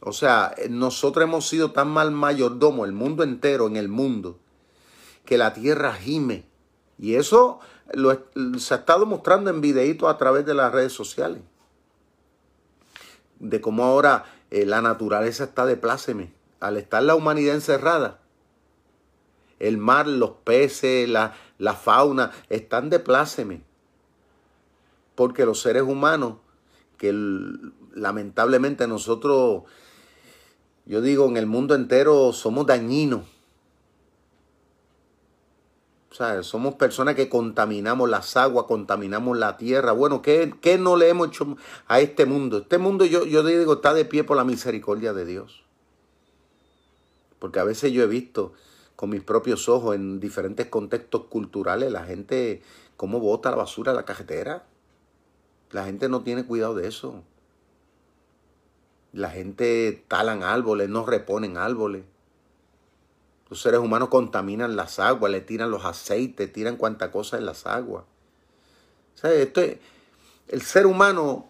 O sea, nosotros hemos sido tan mal mayordomo, el mundo entero en el mundo, que la tierra gime. Y eso se ha estado mostrando en videitos a través de las redes sociales. De cómo ahora eh, la naturaleza está de pláceme. Al estar la humanidad encerrada, el mar, los peces, la, la fauna, están de pláceme. Porque los seres humanos, que lamentablemente nosotros, yo digo, en el mundo entero somos dañinos. Sea, somos personas que contaminamos las aguas, contaminamos la tierra. Bueno, ¿qué, ¿qué, no le hemos hecho a este mundo? Este mundo, yo, yo digo, está de pie por la misericordia de Dios. Porque a veces yo he visto con mis propios ojos en diferentes contextos culturales la gente cómo bota la basura a la cajetera. La gente no tiene cuidado de eso. La gente talan árboles, no reponen árboles. Los seres humanos contaminan las aguas, le tiran los aceites, tiran cuanta cosa en las aguas. esto el ser humano,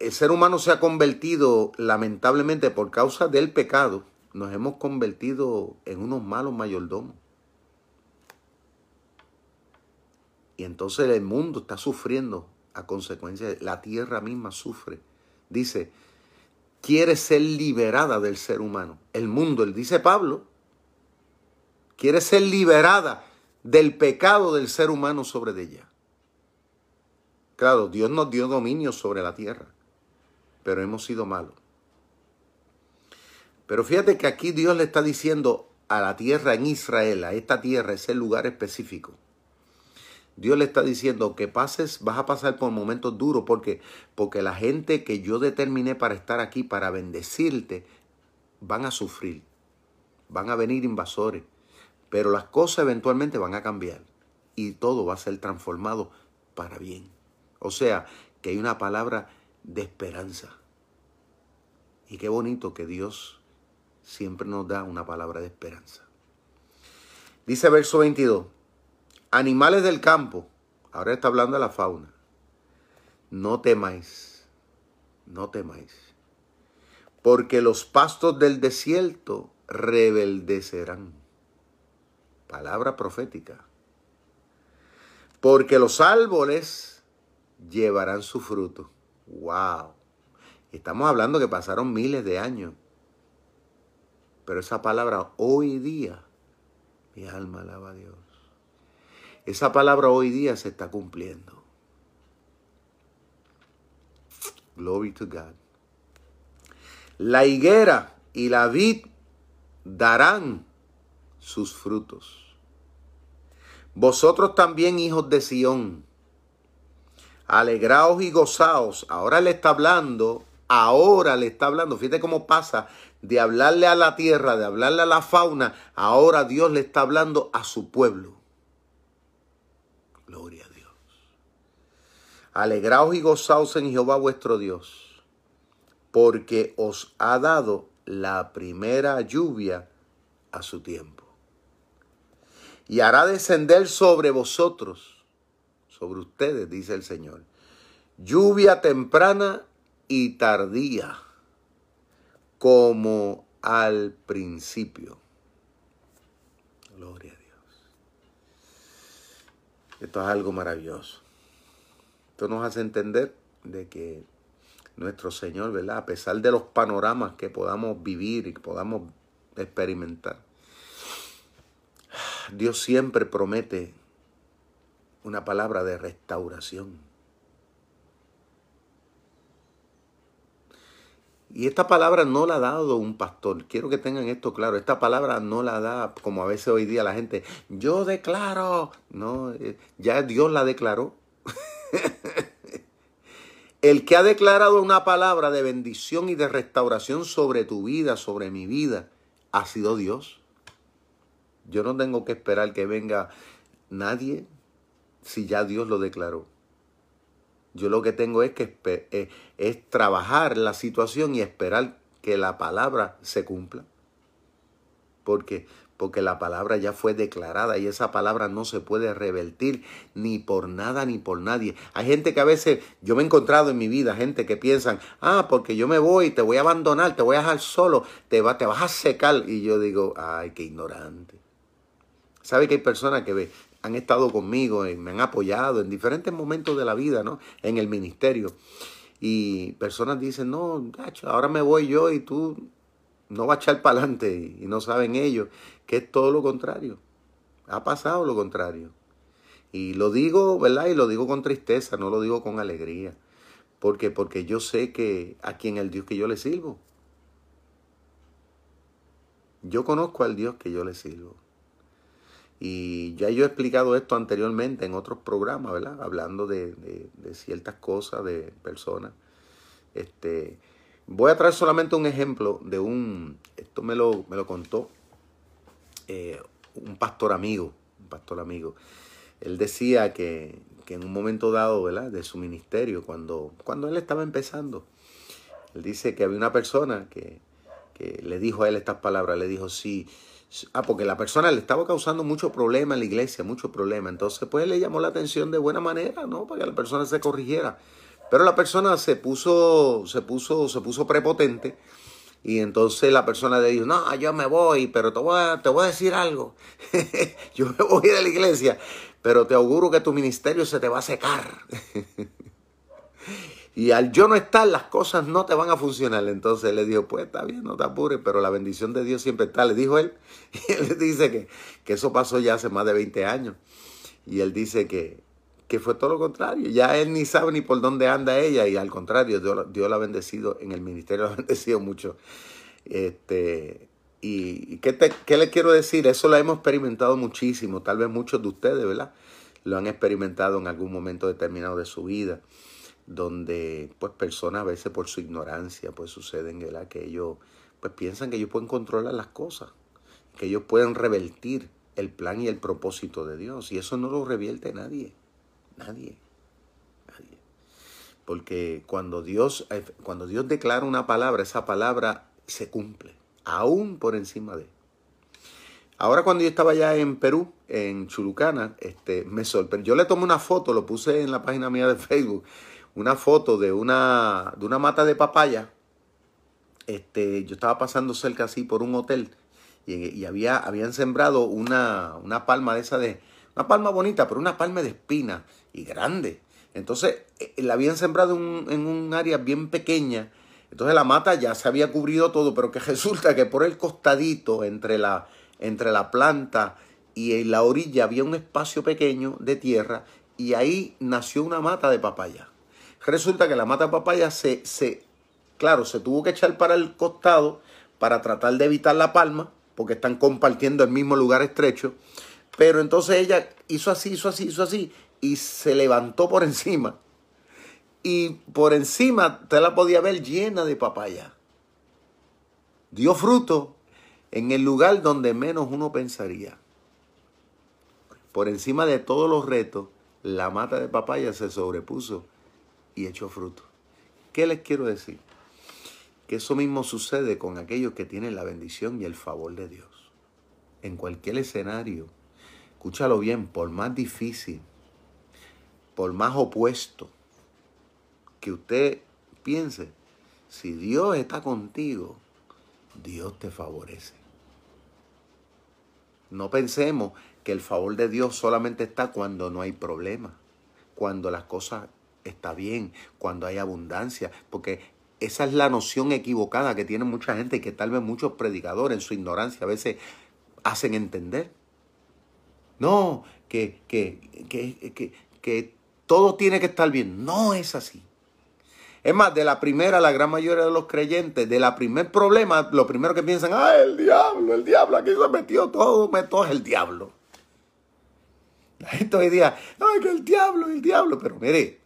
el ser humano se ha convertido, lamentablemente, por causa del pecado, nos hemos convertido en unos malos mayordomos. Y entonces el mundo está sufriendo a consecuencia, la tierra misma sufre. Dice, quiere ser liberada del ser humano. El mundo, él dice Pablo, quiere ser liberada del pecado del ser humano sobre ella. Claro, Dios nos dio dominio sobre la tierra, pero hemos sido malos. Pero fíjate que aquí Dios le está diciendo a la tierra en Israel, a esta tierra, ese lugar específico. Dios le está diciendo que pases, vas a pasar por momentos duros porque porque la gente que yo determiné para estar aquí para bendecirte van a sufrir. Van a venir invasores, pero las cosas eventualmente van a cambiar y todo va a ser transformado para bien. O sea, que hay una palabra de esperanza. Y qué bonito que Dios siempre nos da una palabra de esperanza. Dice verso 22, animales del campo, ahora está hablando de la fauna, no temáis, no temáis, porque los pastos del desierto rebeldecerán palabra profética. Porque los árboles llevarán su fruto. ¡Wow! Estamos hablando que pasaron miles de años. Pero esa palabra hoy día, mi alma alaba a Dios. Esa palabra hoy día se está cumpliendo. Glory to God. La higuera y la vid darán sus frutos. Vosotros también, hijos de Sión, alegraos y gozaos. Ahora le está hablando, ahora le está hablando. Fíjate cómo pasa de hablarle a la tierra, de hablarle a la fauna. Ahora Dios le está hablando a su pueblo. Gloria a Dios. Alegraos y gozaos en Jehová vuestro Dios, porque os ha dado la primera lluvia a su tiempo. Y hará descender sobre vosotros, sobre ustedes, dice el Señor, lluvia temprana y tardía, como al principio. Gloria a Dios. Esto es algo maravilloso. Esto nos hace entender de que nuestro Señor, ¿verdad? A pesar de los panoramas que podamos vivir y que podamos experimentar, Dios siempre promete una palabra de restauración. Y esta palabra no la ha dado un pastor. Quiero que tengan esto claro. Esta palabra no la da como a veces hoy día la gente. Yo declaro. No, eh, ya Dios la declaró. El que ha declarado una palabra de bendición y de restauración sobre tu vida, sobre mi vida, ha sido Dios. Yo no tengo que esperar que venga nadie si ya Dios lo declaró. Yo lo que tengo es que eh, es, trabajar la situación y esperar que la palabra se cumpla. Porque porque la palabra ya fue declarada y esa palabra no se puede revertir ni por nada ni por nadie. Hay gente que a veces, yo me he encontrado en mi vida, gente que piensan, ah, porque yo me voy, te voy a abandonar, te voy a dejar solo, te, va, te vas a secar. Y yo digo, ay, qué ignorante. ¿Sabe que hay personas que han estado conmigo y me han apoyado en diferentes momentos de la vida, ¿no? En el ministerio. Y personas dicen, no, ahora me voy yo y tú no vas a echar para adelante y no saben ellos que es todo lo contrario. Ha pasado lo contrario. Y lo digo, ¿verdad? Y lo digo con tristeza, no lo digo con alegría. porque Porque yo sé que a quien el Dios que yo le sirvo. Yo conozco al Dios que yo le sirvo. Y ya yo he explicado esto anteriormente en otros programas, ¿verdad? Hablando de, ciertas cosas, de personas. Este, voy a traer solamente un ejemplo de un, esto me lo, me lo contó eh, un pastor amigo, un pastor amigo. Él decía que, en un momento dado, ¿verdad? De su ministerio, cuando, cuando él estaba empezando, él dice que había una persona que, que le dijo a él estas palabras, le dijo, sí, Ah, porque la persona le estaba causando mucho problema en la iglesia, mucho problema. Entonces, pues le llamó la atención de buena manera, ¿no? Para que la persona se corrigiera. Pero la persona se puso, se puso, se puso prepotente. Y entonces la persona le dijo, no, yo me voy, pero te voy a, te voy a decir algo. yo me voy de la iglesia, pero te auguro que tu ministerio se te va a secar. Y al yo no estar, las cosas no te van a funcionar. Entonces le dijo, pues está bien, no te apures, pero la bendición de Dios siempre está. Le dijo él. Y él dice que, que eso pasó ya hace más de 20 años. Y él dice que, que fue todo lo contrario. Ya él ni sabe ni por dónde anda ella y al contrario, Dios, Dios la ha bendecido, en el ministerio la ha bendecido mucho. Este, y ¿qué, te, ¿qué le quiero decir? Eso lo hemos experimentado muchísimo, tal vez muchos de ustedes, ¿verdad? Lo han experimentado en algún momento determinado de su vida donde pues personas a veces por su ignorancia pues suceden que ellos pues piensan que ellos pueden controlar las cosas, que ellos pueden revertir el plan y el propósito de Dios y eso no lo revierte nadie, nadie, nadie. Porque cuando Dios, eh, cuando Dios declara una palabra, esa palabra se cumple, aún por encima de. Ahora cuando yo estaba allá en Perú, en Chulucana, este, me sorprendió. Yo le tomé una foto, lo puse en la página mía de Facebook una foto de una, de una mata de papaya. Este, yo estaba pasando cerca así por un hotel y, había, habían sembrado una, una palma de esa de, una palma bonita, pero una palma de espina y grande. Entonces eh, la habían sembrado en un área bien pequeña. Entonces la mata ya se había cubrido todo, pero que resulta que por el costadito entre la, entre la planta y en la orilla había un espacio pequeño de tierra y ahí nació una mata de papaya. Resulta que la mata papaya se, se, claro, se tuvo que echar para el costado para tratar de evitar la palma, porque están compartiendo el mismo lugar estrecho. Pero entonces ella hizo así, hizo así, hizo así, y se levantó por encima. Y por encima te la podía ver llena de papaya. Dio fruto en el lugar donde menos uno pensaría. Por encima de todos los retos, la mata de papaya se sobrepuso y echó fruto. ¿Qué les quiero decir? Que eso mismo sucede con aquellos que tienen la bendición y el favor de Dios. en cualquier escenario, escúchalo bien, por más difícil, por más opuesto que usted piense, si Dios está contigo, Dios te favorece. No pensemos que el favor de Dios solamente está cuando no hay problema, cuando las cosas están bien, cuando hay abundancia, porque esa es la noción equivocada que tiene mucha gente y que tal vez muchos predicadores en su ignorancia a veces hacen entender. No, que, que, que, que todo tiene que estar bien. No es así. Es más, de la primera, la gran mayoría de los creyentes, de la primer problema, lo primero que piensan, ah, el diablo, el diablo, aquí se metió todo, todo es el diablo. La gente hoy día, ay, que el diablo, el diablo, pero mire,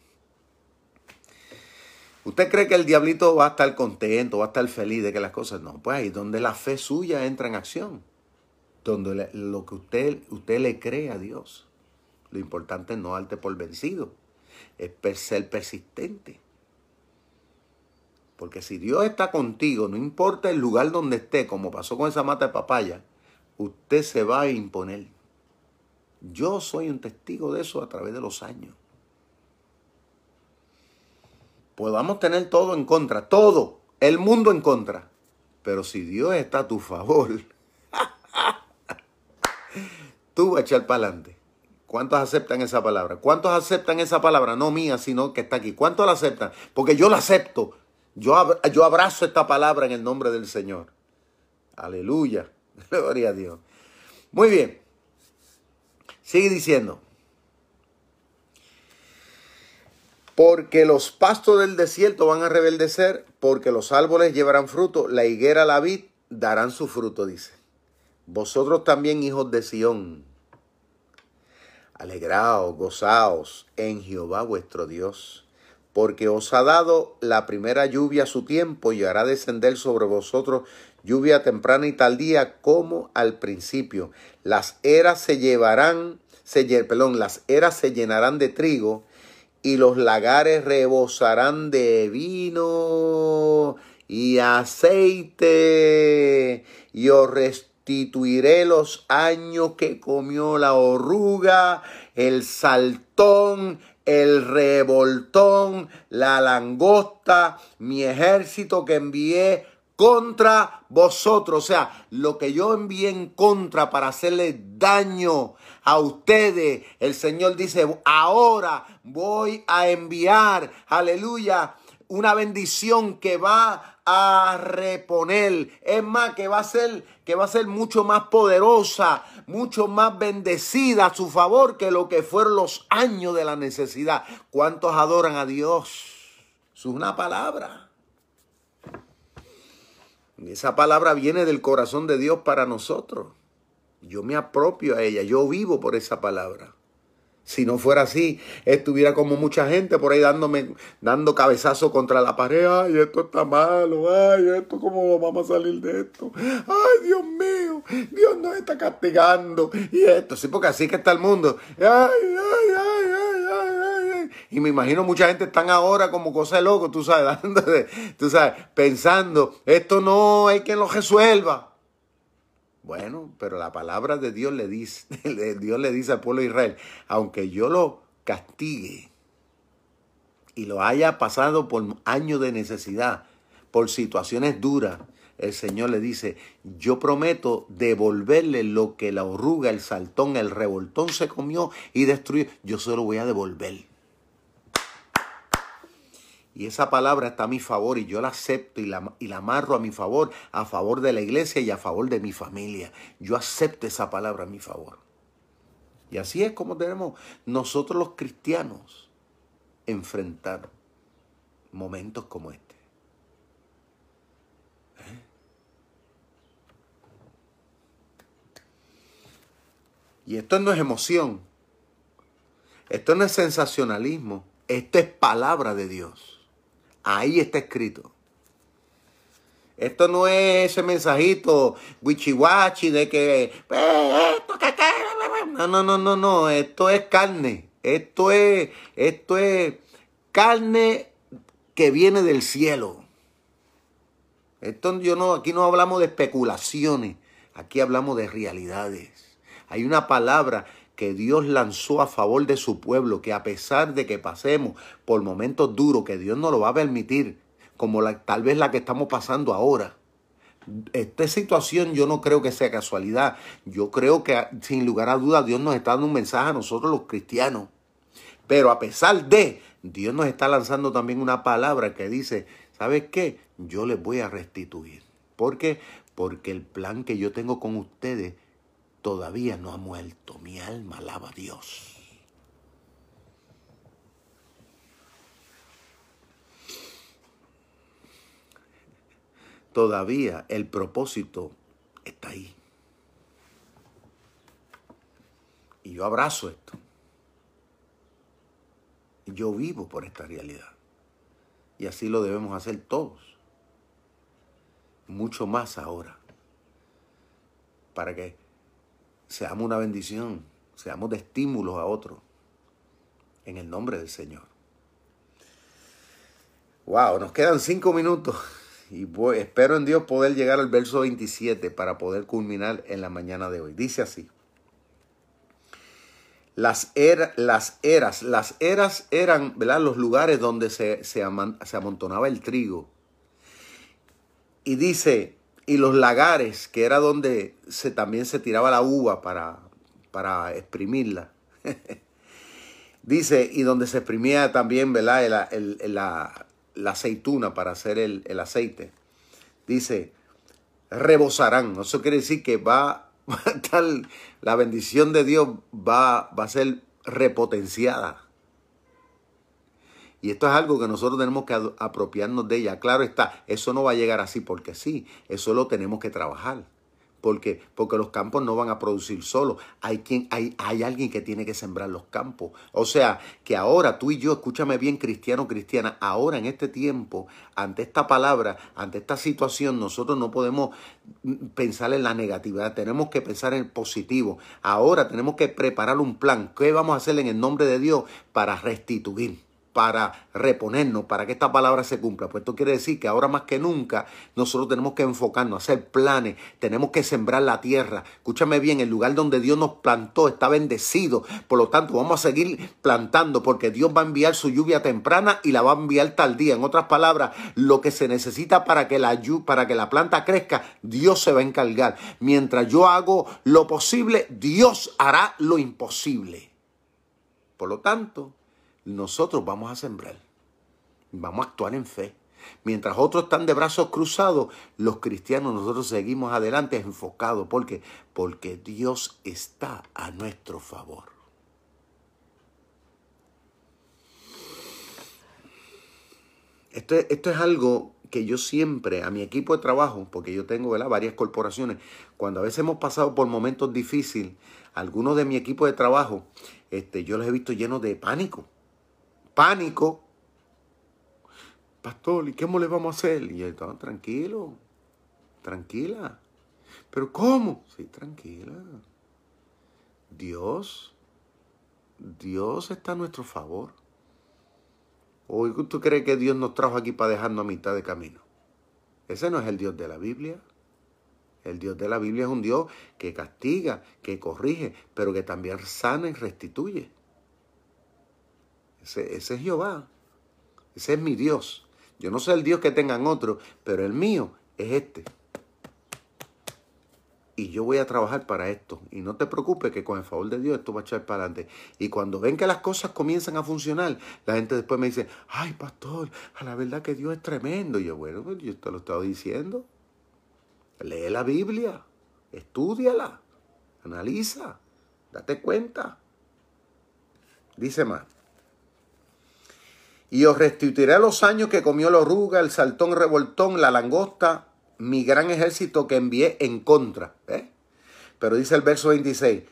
¿usted cree que el diablito va a estar contento, va a estar feliz de que las cosas no? Pues ahí donde la fe suya entra en acción, donde lo que usted, usted le cree a Dios. Lo importante es no darte por vencido, es ser persistente. Porque si Dios está contigo, no importa el lugar donde esté, como pasó con esa mata de papaya, usted se va a imponer. Yo soy un testigo de eso a través de los años. Podamos tener todo en contra, todo, el mundo en contra. Pero si Dios está a tu favor, tú vas a echar para adelante. ¿Cuántos aceptan esa palabra? ¿Cuántos aceptan esa palabra? No mía, sino que está aquí. ¿Cuántos la aceptan? Porque yo la acepto. Yo, yo abrazo esta palabra en el nombre del Señor. Aleluya. Gloria a Dios. Muy bien. Sigue diciendo. Porque los pastos del desierto van a rebeldecer, porque los árboles llevarán fruto, la higuera, la vid darán su fruto, dice. Vosotros también, hijos de Sión, alegraos, gozaos en Jehová vuestro Dios porque os ha dado la primera lluvia a su tiempo y hará descender sobre vosotros lluvia temprana y tardía como al principio. Las eras se llevarán, se, perdón, las eras se llenarán de trigo y los lagares rebosarán de vino y aceite y os restituiré los años que comió la oruga, el saltón, el revoltón, la langosta, mi ejército que envié contra vosotros. O sea, lo que yo envié en contra para hacerle daño a ustedes, el Señor dice, ahora voy a enviar, aleluya, una bendición que va a reponer. Es más, que va a ser, que va a ser mucho más poderosa, mucho más bendecida a su favor que lo que fueron los años de la necesidad. ¿Cuántos adoran a Dios? Es una palabra. Esa palabra viene del corazón de Dios para nosotros. Yo me apropio a ella, yo vivo por esa palabra. Si no fuera así, estuviera como mucha gente por ahí dándome, dando cabezazo contra la pared. Ay, esto está malo. Ay, esto, ¿cómo vamos a salir de esto? Ay, Dios mío, Dios nos está castigando. Y esto, sí, porque así que está el mundo. Ay, ay, ay, ay. Y me imagino mucha gente están ahora como cosa de loco, tú sabes, dándole, tú sabes, pensando, esto no hay quien lo resuelva. Bueno, pero la palabra de Dios le dice, Dios le dice al pueblo de Israel, aunque yo lo castigue y lo haya pasado por años de necesidad, por situaciones duras, el Señor le dice, yo prometo devolverle lo que la oruga, el saltón, el revoltón se comió y destruyó, yo se lo voy a devolver. Y esa palabra está a mi favor y yo la acepto y la, y la amarro a mi favor, a favor de la iglesia y a favor de mi familia. Yo acepto esa palabra a mi favor. Y así es como tenemos nosotros los cristianos enfrentar momentos como este. ¿Eh? Y esto no es emoción. Esto no es sensacionalismo. Esto es palabra de Dios. Ahí está escrito. Esto no es ese mensajito wichiwachi de que esto que no, no, no, no, no, esto es carne. Esto es esto es carne que viene del cielo. Esto yo no aquí no hablamos de especulaciones. Aquí hablamos de realidades. Hay una palabra que Dios lanzó a favor de su pueblo, que a pesar de que pasemos por momentos duros, que Dios no lo va a permitir, como tal vez la que estamos pasando ahora. Esta situación yo no creo que sea casualidad. Yo creo que sin lugar a dudas Dios nos está dando un mensaje a nosotros los cristianos. Pero a pesar de, Dios nos está lanzando también una palabra que dice, ¿sabes qué? Yo les voy a restituir. ¿Por qué? Porque el plan que yo tengo con ustedes todavía no ha muerto. Mi alma alaba a Dios. Todavía el propósito está ahí. Y yo abrazo esto. Yo vivo por esta realidad. Y así lo debemos hacer todos. Mucho más ahora. Para que seamos una bendición, seamos de estímulos a otros. En el nombre del Señor. Wow, nos quedan cinco minutos. Y espero en Dios poder llegar al verso 27 para poder culminar en la mañana de hoy. Dice así. Las, las eras, las eras eran ¿verdad? los lugares donde se, se, amontonaba el trigo. Y dice, y los lagares, que era donde se, también se tiraba la uva para, para exprimirla. dice, y donde se exprimía también ¿verdad? la, la, aceituna para hacer el, el aceite. Dice, rebosarán. Eso quiere decir que va tal, la bendición de Dios va, va a ser repotenciada. Y esto es algo que nosotros tenemos que apropiarnos de ella. Claro está, eso no va a llegar así porque sí, eso lo tenemos que trabajar porque porque los campos no van a producir solo. Hay quien hay hay alguien que tiene que sembrar los campos. O sea, que ahora tú y yo, escúchame bien, cristiano, cristiana, ahora en este tiempo, ante esta palabra, ante esta situación, nosotros no podemos pensar en la negatividad, tenemos que pensar en el positivo. Ahora tenemos que preparar un plan. ¿Qué vamos a hacer en el nombre de Dios para restituir? Para reponernos, para que esta palabra se cumpla. Pues esto quiere decir que ahora más que nunca nosotros tenemos que enfocarnos, hacer planes, tenemos que sembrar la tierra. Escúchame bien, el lugar donde Dios nos plantó está bendecido. Por lo tanto, vamos a seguir plantando porque Dios va a enviar su lluvia temprana y la va a enviar tal día. En otras palabras, lo que se necesita para que la, para que la planta crezca, Dios se va a encargar. Mientras yo hago lo posible, Dios hará lo imposible. Por lo tanto, nosotros vamos a sembrar. Vamos a actuar en fe. Mientras otros están de brazos cruzados, los cristianos nosotros seguimos adelante enfocados. ¿Por qué? Porque Dios está a nuestro favor. Esto, esto es algo que yo siempre a mi equipo de trabajo, porque yo tengo varias corporaciones, cuando a veces hemos pasado por momentos difíciles, algunos de mi equipo de trabajo, este, yo los he visto llenos de pánico pánico. Pastor, ¿y qué le vamos a hacer? Y yo, tranquilo, tranquila. ¿Pero cómo? Sí, tranquila. Dios, Dios está a nuestro favor. ¿O tú crees que Dios nos trajo aquí para dejarnos a mitad de camino? Ese no es el Dios de la Biblia. El Dios de la Biblia es un Dios que castiga, que corrige, pero que también sana y restituye. Ese, es Jehová. Ese es mi Dios. Yo no sé el Dios que tengan otros, pero el mío es este. Y yo voy a trabajar para esto. Y no te preocupes que con el favor de Dios esto va a echar para adelante. Y cuando ven que las cosas comienzan a funcionar, la gente después me dice, ay pastor, a la verdad que Dios es tremendo. Y yo, bueno, pues yo te lo estoy diciendo. Lee la Biblia, estudiala, analiza, date cuenta. Dice más y os restituiré los años que comió la oruga, el saltón revoltón, la langosta, mi gran ejército que envié en contra. ¿eh? Pero dice el verso 26,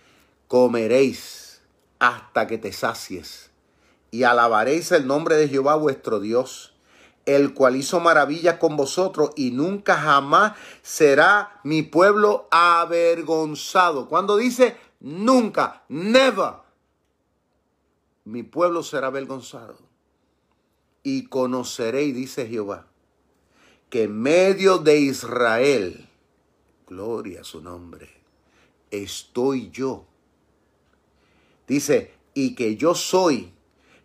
comeréis hasta que te sacies y alabaréis el nombre de Jehová vuestro Dios, el cual hizo maravillas con vosotros y nunca jamás será mi pueblo avergonzado. Cuando dice nunca, never, mi pueblo será avergonzado y conoceréis, dice Jehová, que en medio de Israel Gloria a su nombre. Estoy yo. Dice, y que yo soy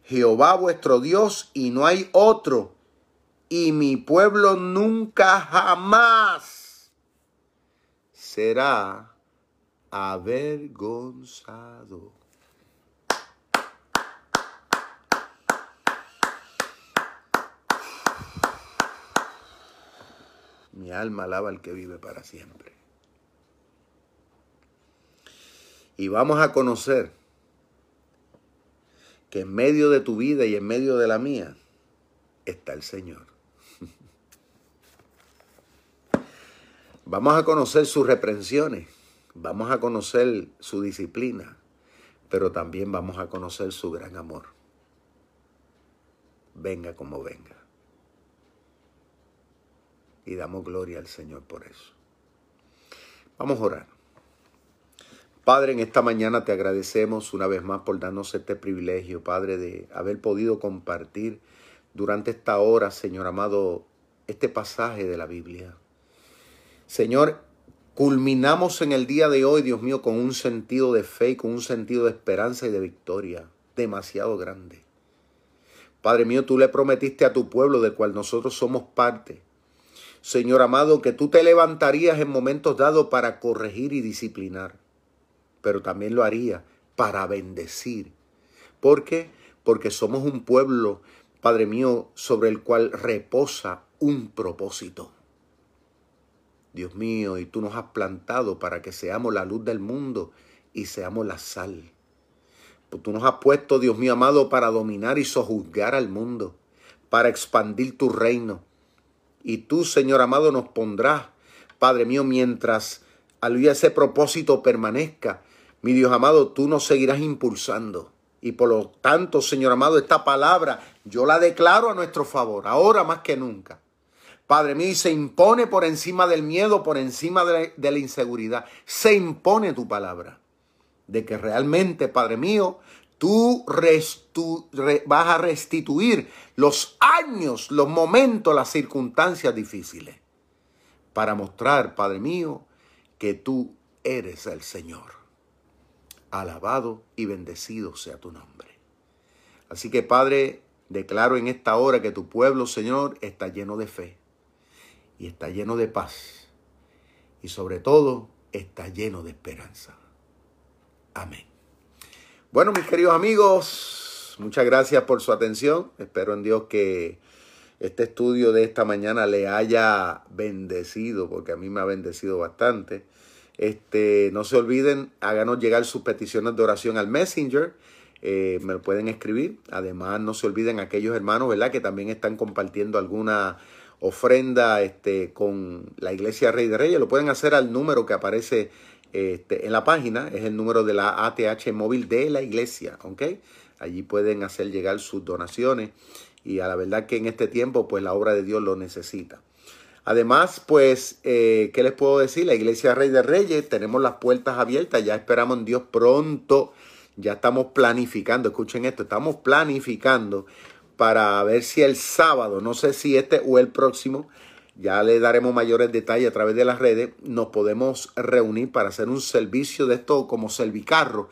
Jehová vuestro Dios y no hay otro. Y mi pueblo nunca jamás será avergonzado. Mi alma alaba al que vive para siempre. Y vamos a conocer que en medio de tu vida y en medio de la mía está el Señor. Vamos a conocer sus reprensiones, vamos a conocer su disciplina, pero también vamos a conocer su gran amor. Venga como venga y damos gloria al Señor por eso. Vamos a orar. Padre, en esta mañana te agradecemos una vez más por darnos este privilegio, Padre, de haber podido compartir durante esta hora, Señor amado, este pasaje de la Biblia. Señor, culminamos en el día de hoy, Dios mío, con un sentido de fe y con un sentido de esperanza y de victoria demasiado grande. Padre mío, tú le prometiste a tu pueblo, del cual nosotros somos parte, Señor amado, que tú te levantarías en momentos dados para corregir y disciplinar, pero también lo haría para bendecir. ¿Por qué? Porque somos un pueblo, Padre mío, sobre el cual reposa un propósito. Dios mío, y tú nos has plantado para que seamos la luz del mundo y seamos la sal. Pues tú nos has puesto, Dios mío amado, para dominar y sojuzgar al mundo, para expandir tu reino, y tú, Señor amado, nos pondrás, Padre mío, mientras aleluya, ese propósito permanezca. Mi Dios amado, tú nos seguirás impulsando. Y por lo tanto, Señor amado, esta palabra yo la declaro a nuestro favor, ahora más que nunca. Padre mío, y se impone por encima del miedo, por encima de la, de la inseguridad. Se impone tu palabra. De que realmente, Padre mío, tú vas a restituir los años, los momentos, las circunstancias difíciles para mostrar, Padre mío, que tú eres el Señor. Alabado y bendecido sea tu nombre. Así que, Padre, declaro en esta hora que tu pueblo, Señor, está lleno de fe y está lleno de paz y sobre todo está lleno de esperanza. Amén. Bueno, mis queridos amigos, muchas gracias por su atención. Espero en Dios que este estudio de esta mañana le haya bendecido, porque a mí me ha bendecido bastante. Este, no se olviden, háganos llegar sus peticiones de oración al Messenger. Eh, me lo pueden escribir. Además, no se olviden aquellos hermanos, ¿verdad? Que también están compartiendo alguna ofrenda este, con la Iglesia Rey de Reyes. Lo pueden hacer al número que aparece este, en la página es el número de la ATH móvil de la iglesia, ¿ok? Allí pueden hacer llegar sus donaciones y a la verdad que en este tiempo pues la obra de Dios lo necesita. Además, pues, eh, ¿qué les puedo decir? La Iglesia Rey de Reyes, tenemos las puertas abiertas, ya esperamos en Dios pronto, ya estamos planificando, escuchen esto, estamos planificando para ver si el sábado, no sé si este o el próximo, ya le daremos mayores detalles a través de las redes, nos podemos reunir para hacer un servicio de esto como servicarro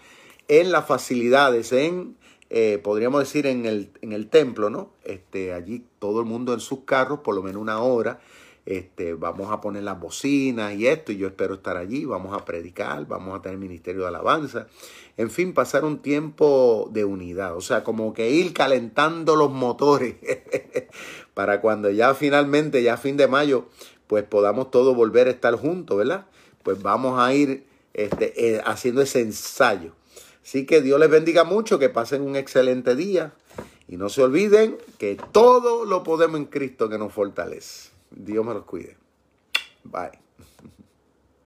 en las facilidades, en, eh, podríamos decir, en el, en el templo, ¿no? Este, allí todo el mundo en sus carros, por lo menos una hora. Este, vamos a poner las bocinas y esto, y yo espero estar allí, vamos a predicar, vamos a tener ministerio de alabanza, en fin, pasar un tiempo de unidad, o sea, como que ir calentando los motores para cuando ya finalmente, ya fin de mayo, pues podamos todos volver a estar juntos, ¿verdad? Pues vamos a ir este, eh, haciendo ese ensayo. Así que Dios les bendiga mucho, que pasen un excelente día y no se olviden que todo lo podemos en Cristo que nos fortalece. Dios me los cuide. Bye.